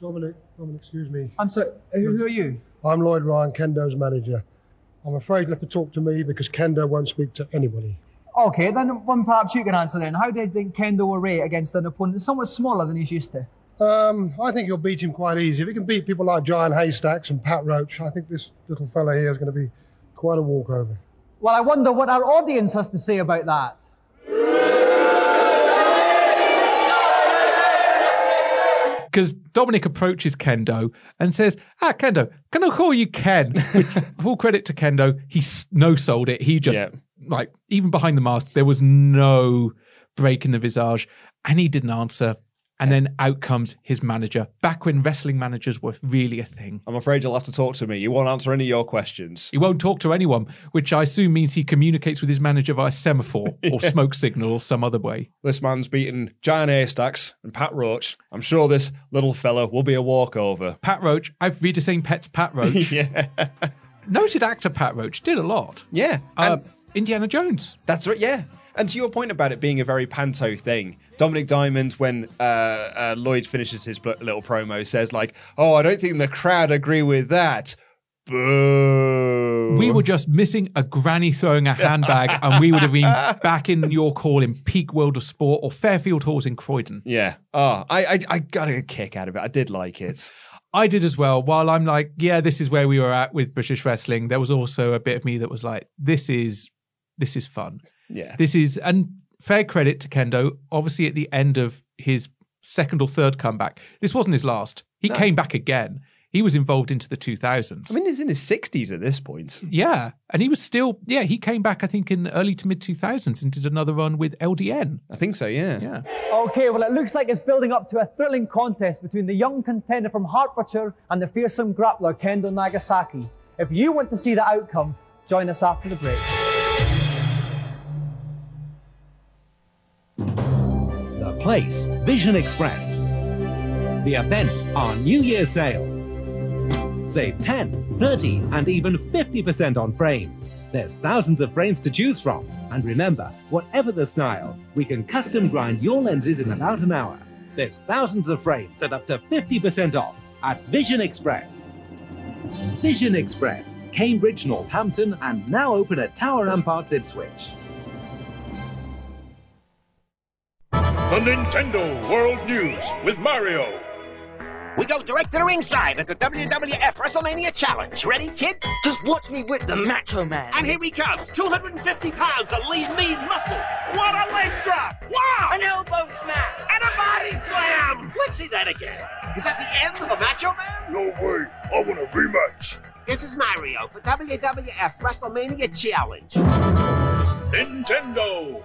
Dominik, Dominik, excuse me. I'm sorry, who, who are you? I'm Lloyd Ryan, Kendo's manager. I'm afraid you'll have to talk to me because Kendo won't speak to anybody. Okay, then one perhaps you can answer then. How do you think Kendo will rate against an opponent somewhat smaller than he's used to? Um, I think you'll beat him quite easy. If he can beat people like Giant Haystacks and Pat Roach, I think this little fella here is going to be quite a walkover. Well, I wonder what our audience has to say about that. Because Dominik approaches Kendo and says, Ah, Kendo, can I call you Ken? Which, full credit to Kendo, he no sold it. He just, Yeah. like, even behind the mask, there was no break in the visage. And he didn't answer. And then out comes his manager, back when wrestling managers were really a thing. I'm afraid you'll have to talk to me. You won't answer any of your questions. He won't talk to anyone, which I assume means he communicates with his manager via semaphore or smoke signal or some other way. This man's beaten Giant Haystacks and Pat Roach. I'm sure this little fella will be a walkover. Pat Roach, I've read the same pet's Pat Roach. yeah. Noted actor Pat Roach did a lot. Yeah. Uh, Indiana Jones. That's right, yeah. And to your point about it being a very panto thing, Dominik Diamond, when uh, uh, Lloyd finishes his bl- little promo, says like, "Oh, I don't think the crowd agree with that." Boo. We were just missing a granny throwing a handbag, and we would have been back in York Hall in peak World of Sport or Fairfield Halls in Croydon. Yeah. Oh, I, I I got a kick out of it. I did like it. I did as well. While I'm like, yeah, this is where we were at with British wrestling, there was also a bit of me that was like, this is this is fun. Yeah. This is and fair credit to Kendo. Obviously, at the end of his second or third comeback, this wasn't his last. He No. came back again. He was involved into the 2000s. I mean, he's in his 60s at this point. Yeah, and he was still yeah. He came back, I think, in early to mid 2000s and did another run with LDN. I think so. Yeah. Yeah. Okay, well, it looks like it's building up to a thrilling contest between the young contender from Hertfordshire and the fearsome grappler Kendo Nagasaki. If you want to see the outcome, join us after the break. Place, Vision Express. The event, our New Year sale. Save 10, 30, and even 50% on frames. There's thousands of frames to choose from. And remember, whatever the style, we can custom grind your lenses in about an hour. There's thousands of frames at up to 50% off at Vision Express. Vision Express, Cambridge, Northampton, and now open at Tower Ramparts Ipswich. The Nintendo World News with Mario. We go direct to the ringside at the WWF WrestleMania Challenge. Ready, kid? Just watch me whip the Macho Man. And here he comes, 250 pounds of lean, mean muscle. What a leg drop! Wow! An elbow smash! And a body slam! Let's see that again. Is that the end of the Macho Man? No way. I want a rematch. This is Mario for WWF WrestleMania Challenge. Nintendo.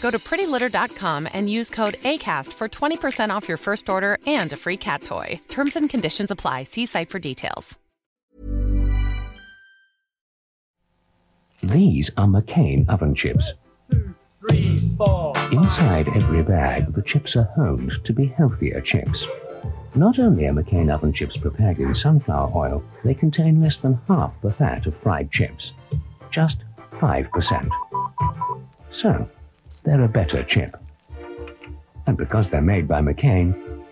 Go to prettylitter.com and use code ACAST for 20% off your first order and a free cat toy. Terms and conditions apply. See site for details. These are McCain oven chips. Inside every bag, the chips are honed to be healthier chips. Not only are McCain oven chips prepared in sunflower oil, they contain less than half the fat of fried chips. Just 5%. So, they're a better chip. And because they're made by McCain,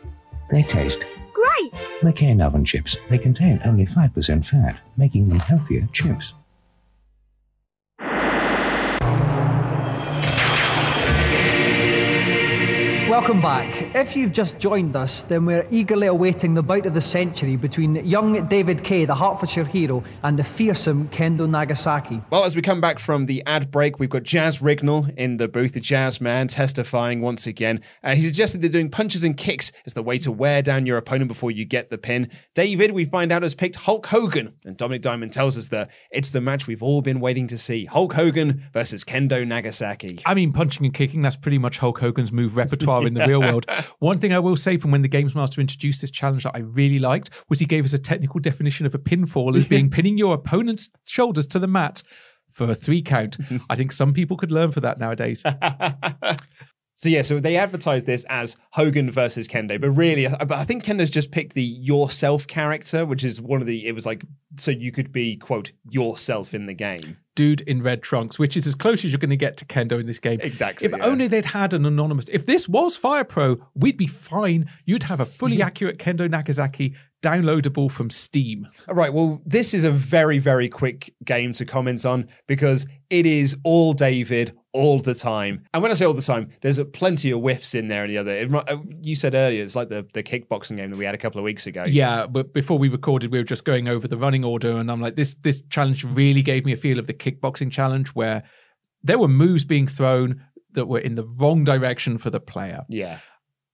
they taste Great! McCain oven chips. They contain only 5% fat, making them healthier chips. Welcome back. If you've just joined us, then we're eagerly awaiting the bout of the century between young David Kay, the Hertfordshire hero, and the fearsome Kendo Nagasaki. Well, as we come back from the ad break, we've got Jaz Rignall in the booth, the Jazz man, testifying once again. Uh, he suggested that doing punches and kicks is the way to wear down your opponent before you get the pin. David, we find out, has picked Hulk Hogan, and Dominik Diamond tells us that it's the match we've all been waiting to see Hulk Hogan versus Kendo Nagasaki. I mean, punching and kicking, that's pretty much Hulk Hogan's move repertoire in the real world. One thing I will say from when the Games Master introduced this challenge that I really liked was he gave us a technical definition of a pinfall as being pinning your opponent's shoulders to the mat for a three count. I think some people could learn for that nowadays. So yeah, so they advertised this as Hogan versus Kendo, but really, I- but I think Kendo's just picked the yourself character, which is one of the. It was like so you could be quote yourself in the game. Dude in red trunks, which is as close as you're going to get to Kendo in this game. Exactly. If yeah. only they'd had an anonymous. If this was Fire Pro, we'd be fine. You'd have a fully mm-hmm. accurate Kendo Nagasaki downloadable from Steam. All right. Well, this is a very, very quick game to comment on because it is all David all the time. And when I say all the time, there's a plenty of whiffs in there and the other. It, uh, you said earlier, it's like the, the kickboxing game that we had a couple of weeks ago. Yeah, but before we recorded, we were just going over the running order, and I'm like, this this challenge really gave me a feel of the kickboxing challenge where there were moves being thrown that were in the wrong direction for the player. Yeah.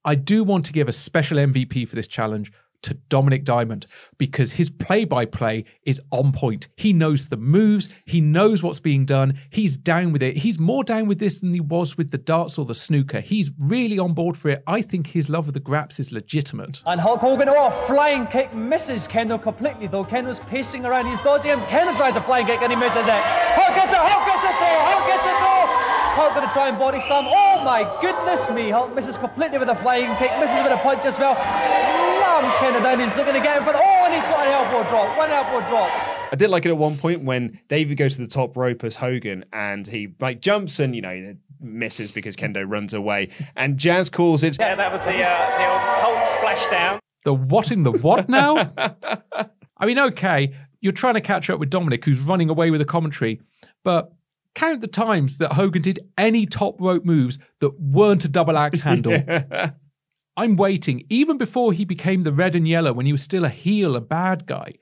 I do want to give a special MVP for this challenge to Dominik Diamond because his play by play is on point. He knows the moves, he knows what's being done, he's down with it. He's more down with this than he was with the darts or the snooker. He's really on board for it. I think his love of the graps is legitimate. And Hulk Hogan, oh, flying kick misses Kendo completely, though. Kendo's pacing around, he's dodging him. Kendo tries a flying kick and he misses it. Hulk gets it, Hulk gets it through, Hulk gets it through. Hulk gonna try and body slam. Oh my goodness me! Hulk misses completely with a flying kick, misses with a punch as well. Slams Kendo down. He's looking to get him for the. Oh, and he's got an elbow drop. One elbow drop. I did like it at one point when David goes to the top rope as Hogan and he like jumps and you know misses because Kendo runs away and Jaz calls it Yeah, that was the, uh, the old Hulk splashdown. The what in the what now? I mean, okay, you're trying to catch up with Dominik, who's running away with the commentary, but count the times that Hogan did any top rope moves that weren't a double axe handle. I'm waiting. Even before he became the red and yellow, when he was still a heel, a bad guy,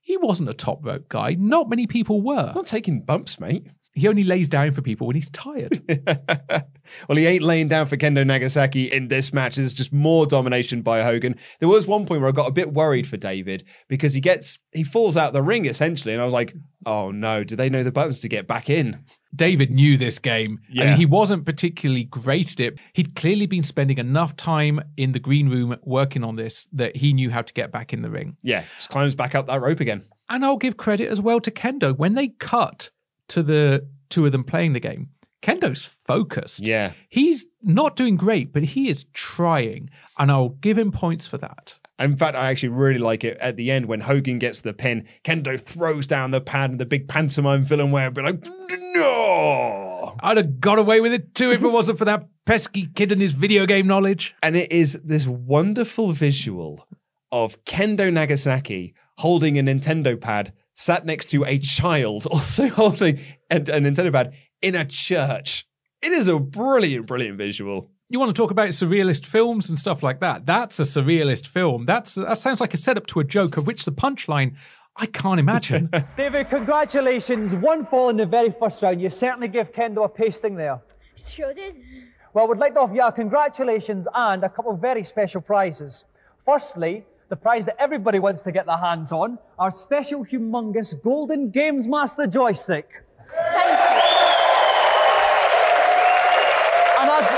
he wasn't a top rope guy. Not many people were. Not taking bumps, mate. He only lays down for people when he's tired. well, he ain't laying down for Kendo Nagasaki in this match. There's just more domination by Hogan. There was one point where I got a bit worried for David because he gets he falls out the ring essentially, and I was like, oh no, do they know the buttons to get back in? David knew this game. Yeah. mean, he wasn't particularly great at it. He'd clearly been spending enough time in the green room working on this that he knew how to get back in the ring. Yeah, just climbs back up that rope again. And I'll give credit as well to Kendo. When they cut to the two of them playing the game, Kendo's focused. Yeah. He's not doing great, but he is trying. And I'll give him points for that. In fact, I actually really like it at the end when Hogan gets the pin. Kendo throws down the pad, and the big pantomime villain way be like, "No!" I'd have got away with it too if it wasn't for that pesky kid and his video game knowledge. And it is this wonderful visual of Kendo Nagasaki holding a Nintendo pad, sat next to a child also holding a, a Nintendo pad in a church. It is a brilliant, brilliant visual. You want to talk about surrealist films and stuff like that? That's a surrealist film. That's that sounds like a setup to a joke of which the punchline I can't imagine. David, congratulations. One fall in the very first round. You certainly gave Kendo a pasting there. Sure did. Well, we'd like to offer you our congratulations and a couple of very special prizes. Firstly, the prize that everybody wants to get their hands on, our special humongous Golden Games Master joystick. Thank you. And as,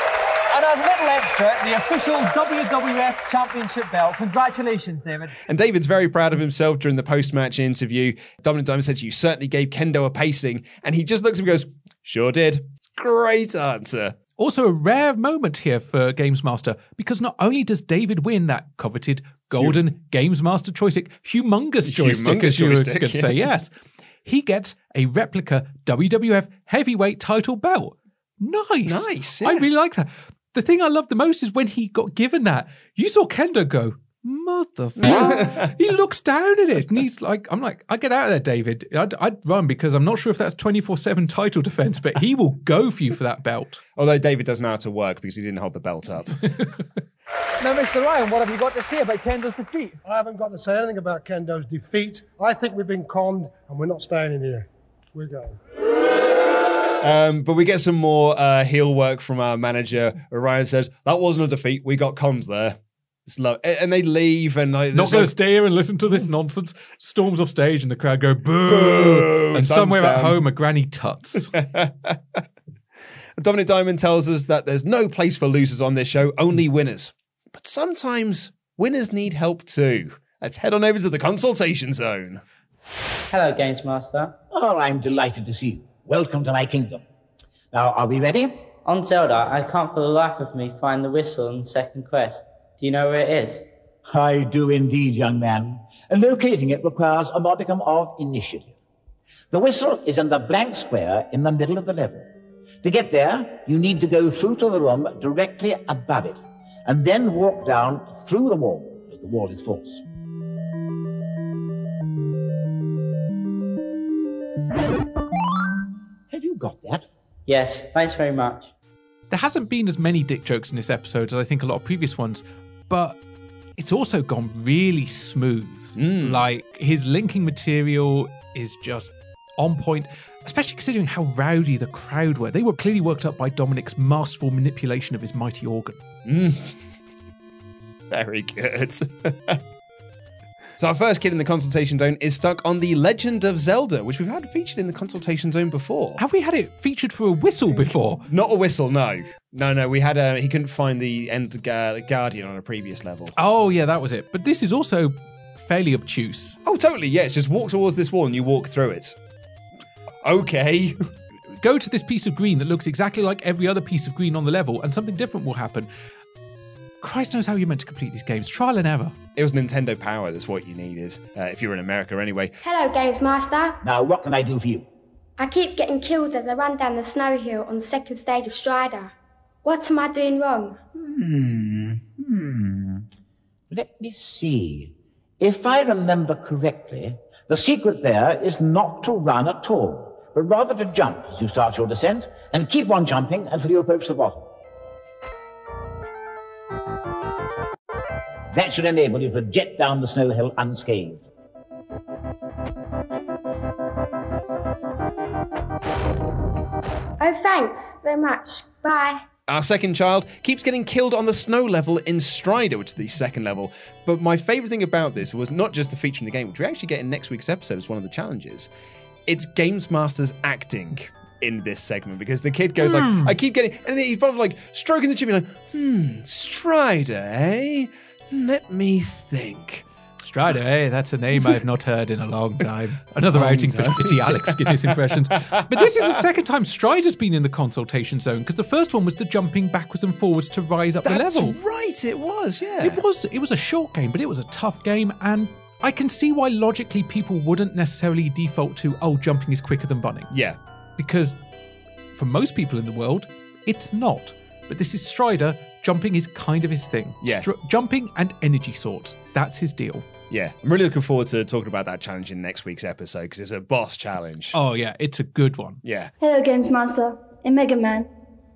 and as a little extra, the official WWF Championship belt. Congratulations, David. And David's very proud of himself during the post match interview. Dominik Diamond says, You certainly gave Kendo a pacing. And he just looks at him and goes, Sure did. Great answer. Also, a rare moment here for Games Master because not only does David win that coveted golden Games Master joystick, humongous joystick, Humongous as you joystick, going to say, yes, he gets a replica WWF heavyweight title belt. Nice. Nice, I really like that. The thing I love the most is when he got given that, you saw Kendo go, Mother, he looks down at it, and he's like, "I'm like, I get out of there, David. I'd, I'd run because I'm not sure if that's 24 seven title defense, but he will go for you for that belt." Although David doesn't know how to work because he didn't hold the belt up. Now, Mr. Ryan, what have you got to say about Kendo's defeat? I haven't got to say anything about Kendo's defeat. I think we've been conned and we're not staying in here. We're going. Um, but we get some more uh, heel work from our manager. Ryan says, That wasn't a defeat. We got cons there. It's lo-. And and they leave. And like, Not going to stay here and listen to this nonsense. Storms off stage and the crowd go boo. Boo, and thumbs somewhere at home, a granny tuts. Dominik Diamond tells us that there's no place for losers on this show, only winners. But sometimes winners need help too. Let's head on over to the consultation zone. Hello, Games Master. Oh, I'm delighted to see you. Welcome to my kingdom. Now, are we ready? On Zelda, I can't for the life of me find the whistle in the second quest. Do you know where it is? I do indeed, young man. And locating it requires a modicum of initiative. The whistle is in the blank square in the middle of the level. To get there, you need to go through to the room directly above it, and then walk down through the wall, as the wall is false. Have you got that? Yes, thanks very much. There hasn't been as many dick jokes in this episode as I think a lot of previous ones, but it's also gone really smooth. Hmm. Like his linking material is just on point, especially considering how rowdy the crowd were. They were clearly worked up by Dominik's masterful manipulation of his mighty organ. Mm. Very good. so our first kid in the consultation zone is stuck on the Legend of Zelda, which we've had featured in the consultation zone before. Have we had it featured for a whistle before? Not a whistle, no. No, no, we had a. He couldn't find the End Gu- Guardian on a previous level. Oh, yeah, that was it. But this is also fairly obtuse. Oh, totally. Yes, just walk towards this wall and you walk through it. Okay. Go to this piece of green that looks exactly like every other piece of green on the level, and something different will happen. Christ knows how you're meant to complete these games. Trial and error. It was Nintendo Power. That's what you need. Is uh, if you're in America anyway. Hello, Games Master. Now, what can I do for you? I keep getting killed as I run down the snow hill on the second stage of Strider. What am I doing wrong? Hmm. Hmm. Let me see. If I remember correctly, the secret there is not to run at all, but rather to jump as you start your descent and keep on jumping until you approach the bottom. That should enable you to jet down the snow hill unscathed. Oh, thanks very much. Bye. Our second child keeps getting killed on the snow level in Strider, which is the second level. But my favourite thing about this was not just the feature in the game, which we actually get in next week's episode as one of the challenges. It's Games Master's acting in this segment because the kid goes Hmm. like, I keep getting, and he's probably like stroking the chin, like, hmm, Strider, eh? Let me think. Strider, eh? That's a name I've not heard in a long time. Another Long outing for time. Shitty Alec Guinness impressions. But this is the second time Strider's been in the consultation zone because the first one was the jumping backwards and forwards to rise up That's the level. right, it was, yeah. It was it was a short game, but it was a tough game, and I can see why logically people wouldn't necessarily default to oh jumping is quicker than running. Yeah. Because for most people in the world, it's not. But this is Strider. Jumping is kind of his thing. Yeah. Str- jumping and energy swords. That's his deal. Yeah, I'm really looking forward to talking about that challenge in next week's episode because it's a boss challenge. Oh yeah, it's a good one. Yeah. Hello, Games Master. In Mega Man,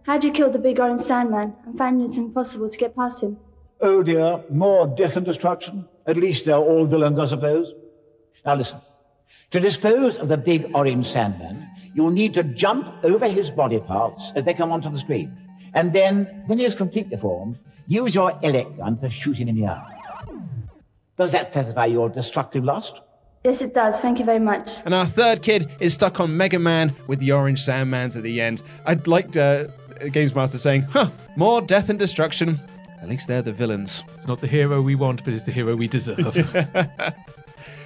how do you kill the big orange Sandman? I'm finding it's impossible to get past him. Oh dear, more death and destruction. At least they're all villains, I suppose. Now listen. To dispose of the big orange sandman, you'll need to jump over his body parts as they come onto the screen. And then, when he is completely formed, use your elect gun to shoot him in the eye. Does that satisfy your destructive lust? Yes, it does. Thank you very much. And our third kid is stuck on Mega Man with the orange Sandmans at the end. I'd like uh, Games Master saying, huh, more death and destruction. At least they're the villains. It's not the hero we want, but it's the hero we deserve.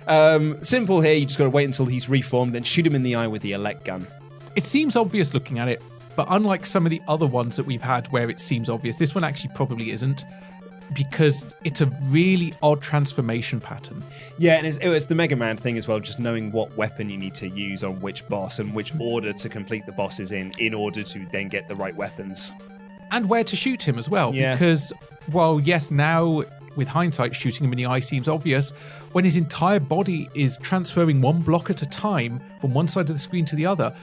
Um, simple here, you just gotta wait until he's reformed, then shoot him in the eye with the elect gun. it seems obvious looking at it, but unlike some of the other ones that we've had where it seems obvious, this one actually probably isn't because it's a really odd transformation pattern. Yeah, and it's, it's the Mega Man thing as well, just knowing what weapon you need to use on which boss and which order to complete the bosses in, in order to then get the right weapons. And where to shoot him as well. Yeah. Because, while yes, now with hindsight, shooting him in the eye seems obvious, when his entire body is transferring one block at a time from one side of the screen to the other,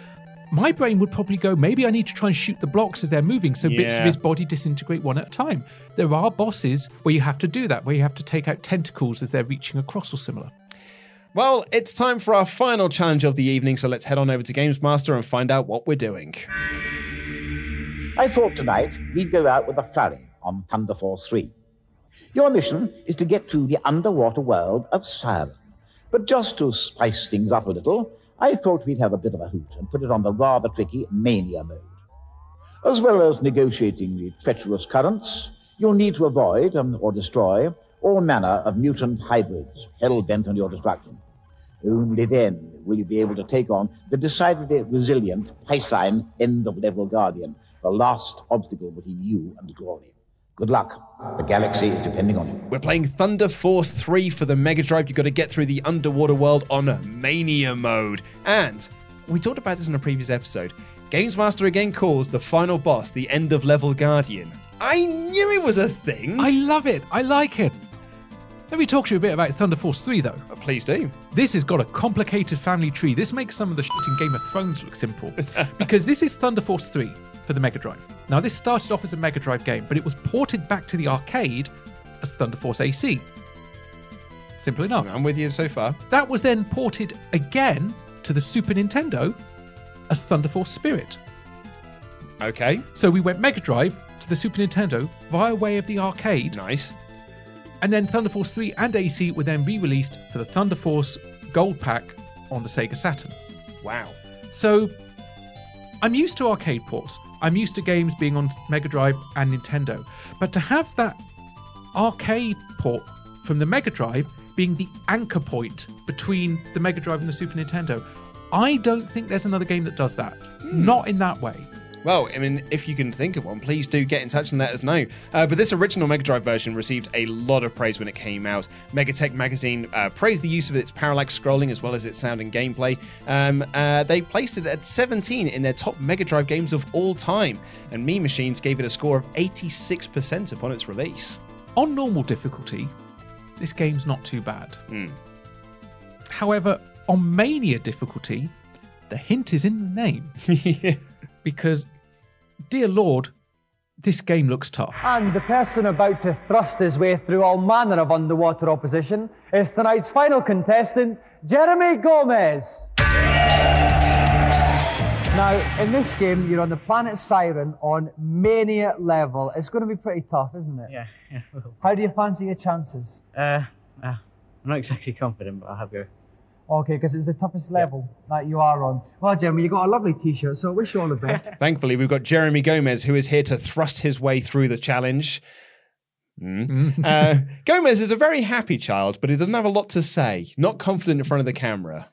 my brain would probably go, maybe I need to try and shoot the blocks as they're moving so bits of his body disintegrate one at a time. There are bosses where you have to do that, where you have to take out tentacles as they're reaching across or similar. Well, it's time for our final challenge of the evening, so let's head on over to Games Master and find out what we're doing. I thought tonight we'd go out with a flurry on Thunder Force 3. Your mission is to get to the underwater world of Siren. But just to spice things up a little, I thought we'd have a bit of a hoot and put it on the rather tricky mania mode. As well as negotiating the treacherous currents, you'll need to avoid um, or destroy all manner of mutant hybrids hell bent on your destruction. Only then will you be able to take on the decidedly resilient Piscine end of level Guardian, the last obstacle between you and glory. Good luck. The galaxy is depending on you. We're playing Thunder Force 3 for the Mega Drive. You've got to get through the underwater world on Mania mode. And we talked about this in a previous episode. Games Master again calls the final boss the end of level Guardian. I knew it was a thing. I love it. I like it. Let me talk to you a bit about Thunder Force 3, though. Uh, please do. This has got a complicated family tree. This makes some of the shit in Game of Thrones look simple. because this is Thunder Force 3 for the Mega Drive. Now, this started off as a Mega Drive game, but it was ported back to the arcade as Thunder Force AC. Simple enough. I'm with you so far. That was then ported again to the Super Nintendo as Thunder Force Spirit. Okay. So we went Mega Drive to the Super Nintendo via way of the arcade. Nice. And then Thunder Force 3 and AC were then re released for the Thunder Force Gold Pack on the Sega Saturn. Wow. So I'm used to arcade ports. I'm used to games being on Mega Drive and Nintendo. But to have that arcade port from the Mega Drive being the anchor point between the Mega Drive and the Super Nintendo, I don't think there's another game that does that. Hmm. Not in that way. Well, I mean, if you can think of one, please do get in touch and let us know. Uh, but this original Mega Drive version received a lot of praise when it came out. Megatech magazine uh, praised the use of its parallax scrolling as well as its sound and gameplay. Um, uh, they placed it at 17 in their top Mega Drive games of all time, and Mean Machines gave it a score of 86% upon its release. On normal difficulty, this game's not too bad. However, on Mania difficulty, the hint is in the name. because, dear Lord, this game looks tough. And the person about to thrust his way through all manner of underwater opposition is tonight's final contestant, Jeremy Gomez. Now, in this game, you're on the planet Siren on Mania level. It's going to be pretty tough, isn't it? Yeah, yeah. How do you fancy your chances? Uh, uh, I'm not exactly confident, but I'll have a go. Okay, because it's the toughest level that you are on. Well, Jeremy, you've got a lovely T-shirt, so I wish you all the best. Thankfully, we've got Jeremy Gomez, who is here to thrust his way through the challenge. Mm. uh, Gomez is a very happy child, but he doesn't have a lot to say. Not confident in front of the camera.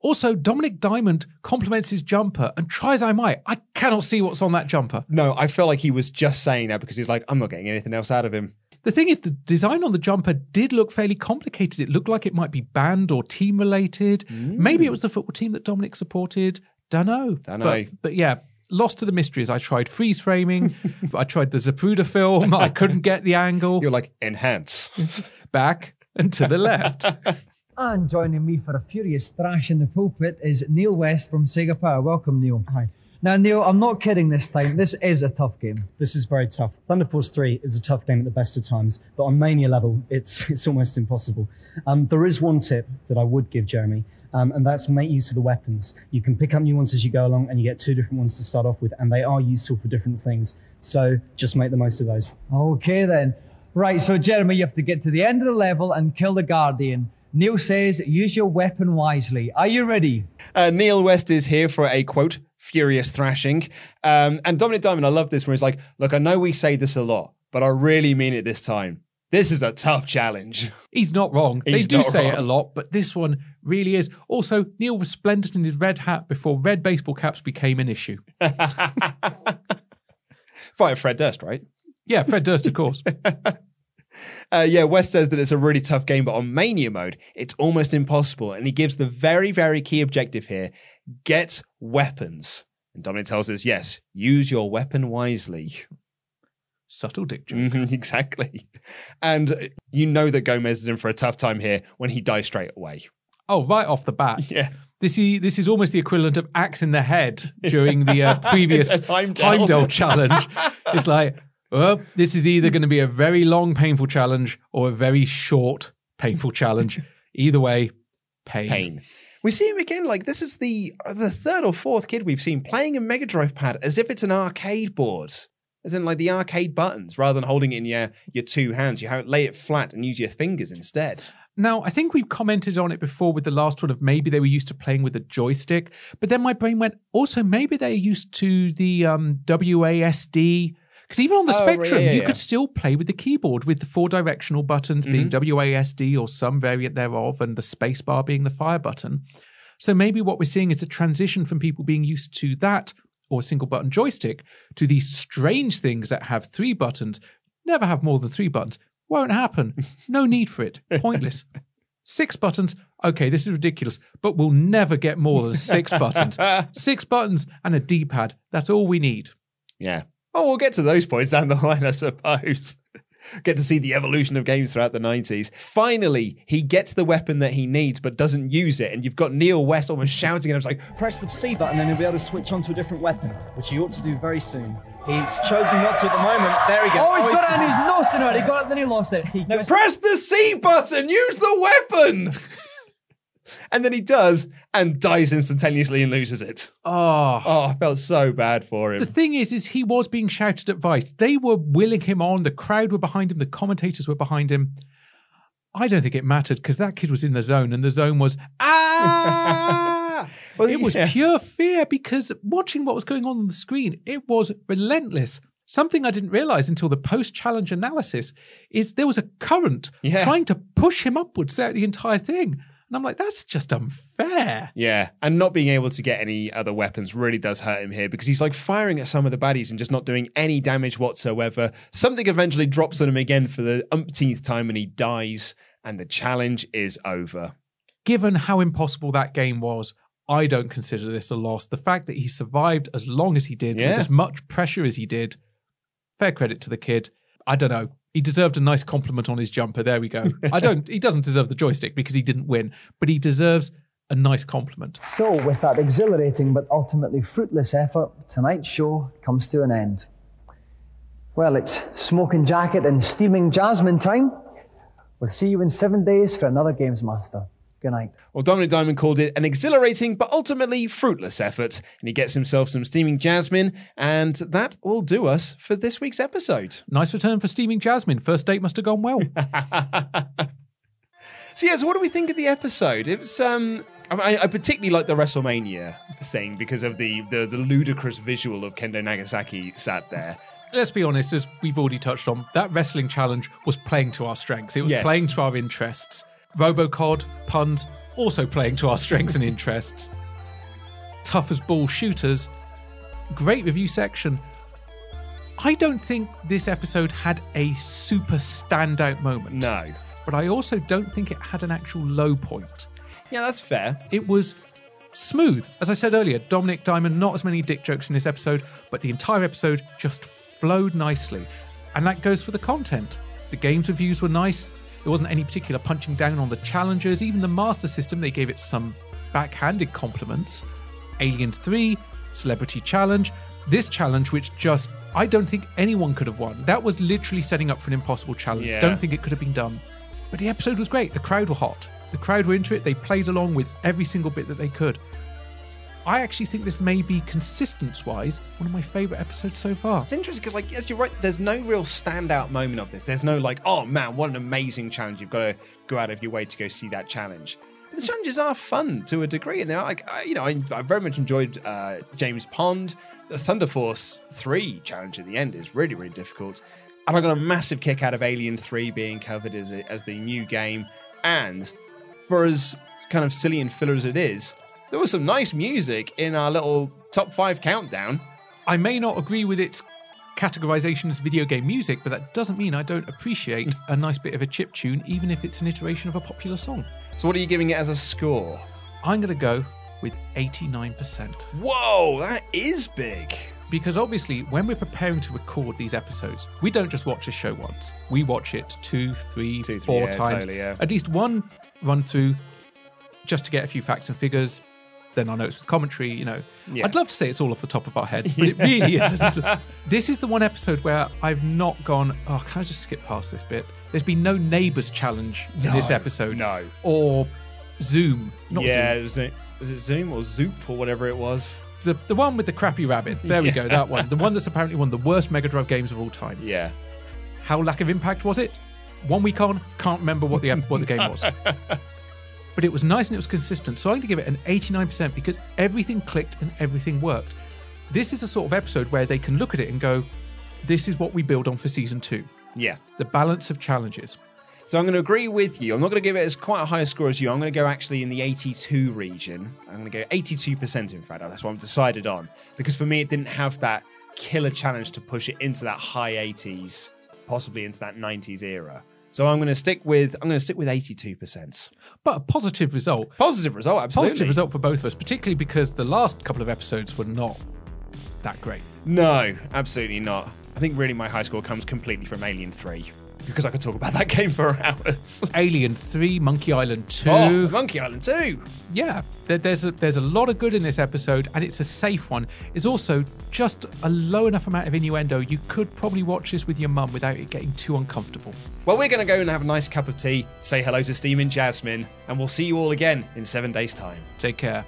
Also, Dominik Diamond compliments his jumper, and try as I might, I cannot see what's on that jumper. No, I feel like he was just saying that because he's like, I'm not getting anything else out of him. The thing is, the design on the jumper did look fairly complicated. It looked like it might be band or team related. Maybe it mm. was the football team that Dominik supported. Dunno. Dunno. But, but yeah, lost to the mysteries. I tried freeze framing. I tried the Zapruder film. I couldn't get the angle. You're like, enhance. Back and to the left. And joining me for a furious thrash in the pulpit is Neil West from Sega Power. Welcome, Neil. Hi. Now, Neil, I'm not kidding this time. This is a tough game. This is very tough. Thunder Force 3 is a tough game at the best of times, but on Mania level, it's, it's almost impossible. Um, there is one tip that I would give Jeremy, um, and that's make use of the weapons. You can pick up new ones as you go along, and you get two different ones to start off with, and they are useful for different things. So just make the most of those. Okay, then. Right, so Jeremy, you have to get to the end of the level and kill the Guardian. Neil says, use your weapon wisely. Are you ready? Uh, Neil West is here for a quote, furious thrashing. Um, and Dominik Diamond, I love this where he's like, look, I know we say this a lot, but I really mean it this time. This is a tough challenge. He's not wrong. He's they do say it a lot, but this one really is. Also, Neil was splendid in his red hat before red baseball caps became an issue. Fire Fred Durst, right? Yeah, Fred Durst, of course. Uh, yeah, West says that it's a really tough game, but on Mania mode, it's almost impossible. And he gives the very, very key objective here get weapons. And Dominik tells us, yes, use your weapon wisely. Subtle dick joke. Mhm, exactly. And you know that Gomez is in for a tough time here when he dies straight away. Oh, right off the bat. Yeah. This is, this is almost the equivalent of axe in the head during the uh, previous. Heimdall challenge. It's like, well, this is either going to be a very long, painful challenge or a very short, painful challenge. Either way, pain. Pain. We see him again. Like this is the uh, the third or fourth kid we've seen playing a Mega Drive pad as if it's an arcade board, as in like the arcade buttons, rather than holding it in your your two hands. You have, lay it flat and use your fingers instead. Now, I think we've commented on it before with the last one of maybe they were used to playing with a joystick, but then my brain went, also maybe they're used to the um, WASD. Because even on the Oh, Spectrum, yeah, you yeah. could still play with the keyboard with the four directional buttons being Mm-hmm. WASD or some variant thereof, and the spacebar being the fire button. So maybe what we're seeing is a transition from people being used to that or single button joystick to these strange things that have three buttons, never have more than three buttons. Won't happen. No need for it. Pointless. Six buttons. Okay, this is ridiculous, but we'll never get more than six buttons. Six buttons and a D pad. That's all we need. Yeah. Oh, we'll get to those points down the line, I suppose. Get to see the evolution of games throughout the 90s. Finally, he gets the weapon that he needs but doesn't use it. And you've got Neil West almost shouting at him, like, Press the C button and he'll be able to switch on to a different weapon, which he ought to do very soon. He's chosen not to at the moment. There we go. Oh, he's oh, got it and he's lost it already. He got it, then he lost it. No, it's- Press the C button! Use the weapon! and then he does and dies instantaneously and loses it. Oh. Oh, I felt so bad for him. The thing is, is he was being shouted advice. They were willing him on. The crowd were behind him. The commentators were behind him. I don't think it mattered because that kid was in the zone, and the zone was ah. Well, it was yeah. pure fear because watching what was going on on the screen, it was relentless. Something I didn't realize until the post-challenge analysis is there was a current Yeah. trying to push him upwards throughout the entire thing, and I'm like, that's just unfair. Yeah, and not being able to get any other weapons really does hurt him here because he's like firing at some of the baddies and just not doing any damage whatsoever. Something eventually drops on him again for the umpteenth time and he dies, and the challenge is over. given how impossible that game was, I don't consider this a loss. The fact that he survived as long as he did, Yeah. with as much pressure as he did, fair credit to the kid. I don't know. He deserved a nice compliment on his jumper. There we go. I don't. He doesn't deserve the joystick because he didn't win, but he deserves a nice compliment. So, with that exhilarating but ultimately fruitless effort, tonight's show comes to an end. Well, it's smoking jacket and steaming jasmine time. We'll see you in seven days for another Games Master. Good night. Well, Dominik Diamond called it an exhilarating but ultimately fruitless effort, and he gets himself some steaming jasmine, and that will do us for this week's episode. Nice return for steaming jasmine. First date must have gone well. So yeah, so what do we think of the episode? It was um I, I particularly like the WrestleMania thing because of the, the the ludicrous visual of Kendo Nagasaki sat there. Let's be honest, as we've already touched on, that wrestling challenge was playing to our strengths. It was Yes. playing to our interests. Robocod, puns, also playing to our strengths and interests. Tough as ball shooters, great review section. I don't think this episode had a super standout moment. No. But I also don't think it had an actual low point. Yeah, that's fair. It was smooth. As I said earlier, Dominik Diamond, not as many dick jokes in this episode, but the entire episode just flowed nicely. And that goes for the content. The games reviews were nice. There wasn't any particular punching down on the challengers. Even the Master System, they gave it some backhanded compliments. Aliens 3, Celebrity Challenge. This challenge, which just, I don't think anyone could have won. That was literally setting up for an impossible challenge. Yeah. Don't think it could have been done. But the episode was great. The crowd were hot. The crowd were into it. They played along with every single bit that they could. I actually think this may be, consistence wise, one of my favourite episodes so far. It's interesting because, like, as you're right, there's no real standout moment of this. There's no like, oh man, what an amazing challenge! You've got to go out of your way to go see that challenge. But the challenges are fun to a degree, and they're like, I, you know, I, I very much enjoyed uh, James Pond. The Thunder Force Three challenge at the end is really, really difficult, and I got a massive kick out of Alien Three being covered as a, as the new game. And for as kind of silly and filler as it is, there was some nice music in our little top five countdown. I may not agree with its categorization as video game music, but that doesn't mean I don't appreciate a nice bit of a chip tune, even if it's an iteration of a popular song. So, what are you giving it as a score? I'm going to go with 89%. Whoa, that is big. Because obviously, when we're preparing to record these episodes, we don't just watch a show once. We watch it two, three, Two, three, four yeah, times. totally, yeah. At least one run through just to get a few facts and figures. Then our notes with commentary, you know. Yeah. I'd love to say it's all off the top of our head, but it really isn't. this is the one episode where I've not gone, oh, can I just skip past this bit? There's been no neighbours challenge in this episode. no. Or Zoom. Not yeah, Zoom. was, it, was it Zoom or Zoop or whatever it was? The, the one with the crappy rabbit. There we go, that one. The one that's apparently one of the worst Mega Drive games of all time. Yeah. How lack of impact was it? One week on, can't remember what the what the game was. But it was nice and it was consistent. So I'm going to give it an 89% because everything clicked and everything worked. This is the sort of episode where they can look at it and go, this is what we build on for season two. Yeah. The balance of challenges. So I'm going to agree with you. I'm not going to give it as quite a high a score as you. I'm going to go actually in the 82 region. I'm going to go 82% in fact. That's what I'm decided on. Because for me, it didn't have that killer challenge to push it into that high 80s, possibly into that 90s era. So I'm going to stick with I'm going to stick with 82%. But a positive result. Positive result, absolutely. Positive result for both of us, particularly because the last couple of episodes were not that great. No, absolutely not. I think really my high score comes completely from Alien 3 because I could talk about that game for hours. Alien 3, Monkey Island 2. Oh, Monkey Island 2. Yeah, there, there's a, there's a lot of good in this episode, and it's a safe one. It's also just a low enough amount of innuendo. You could probably watch this with your mum without it getting too uncomfortable. Well, we're going to go and have a nice cup of tea, say hello to Steaming Jasmine, and we'll see you all again in seven days' time. Take care.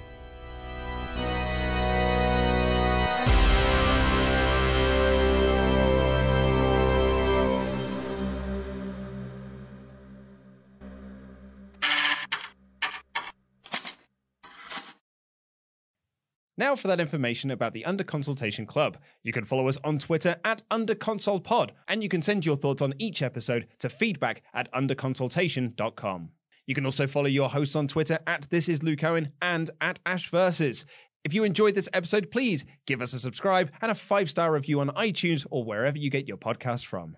Now for that information about the Under Consultation Club. You can follow us on Twitter at UnderConsolePod, and you can send your thoughts on each episode to feedback at underconsultation.com. You can also follow your hosts on Twitter at This Is Luke Owen and at Ash Versus. If you enjoyed this episode, please give us a subscribe and a five star review on iTunes or wherever you get your podcast from.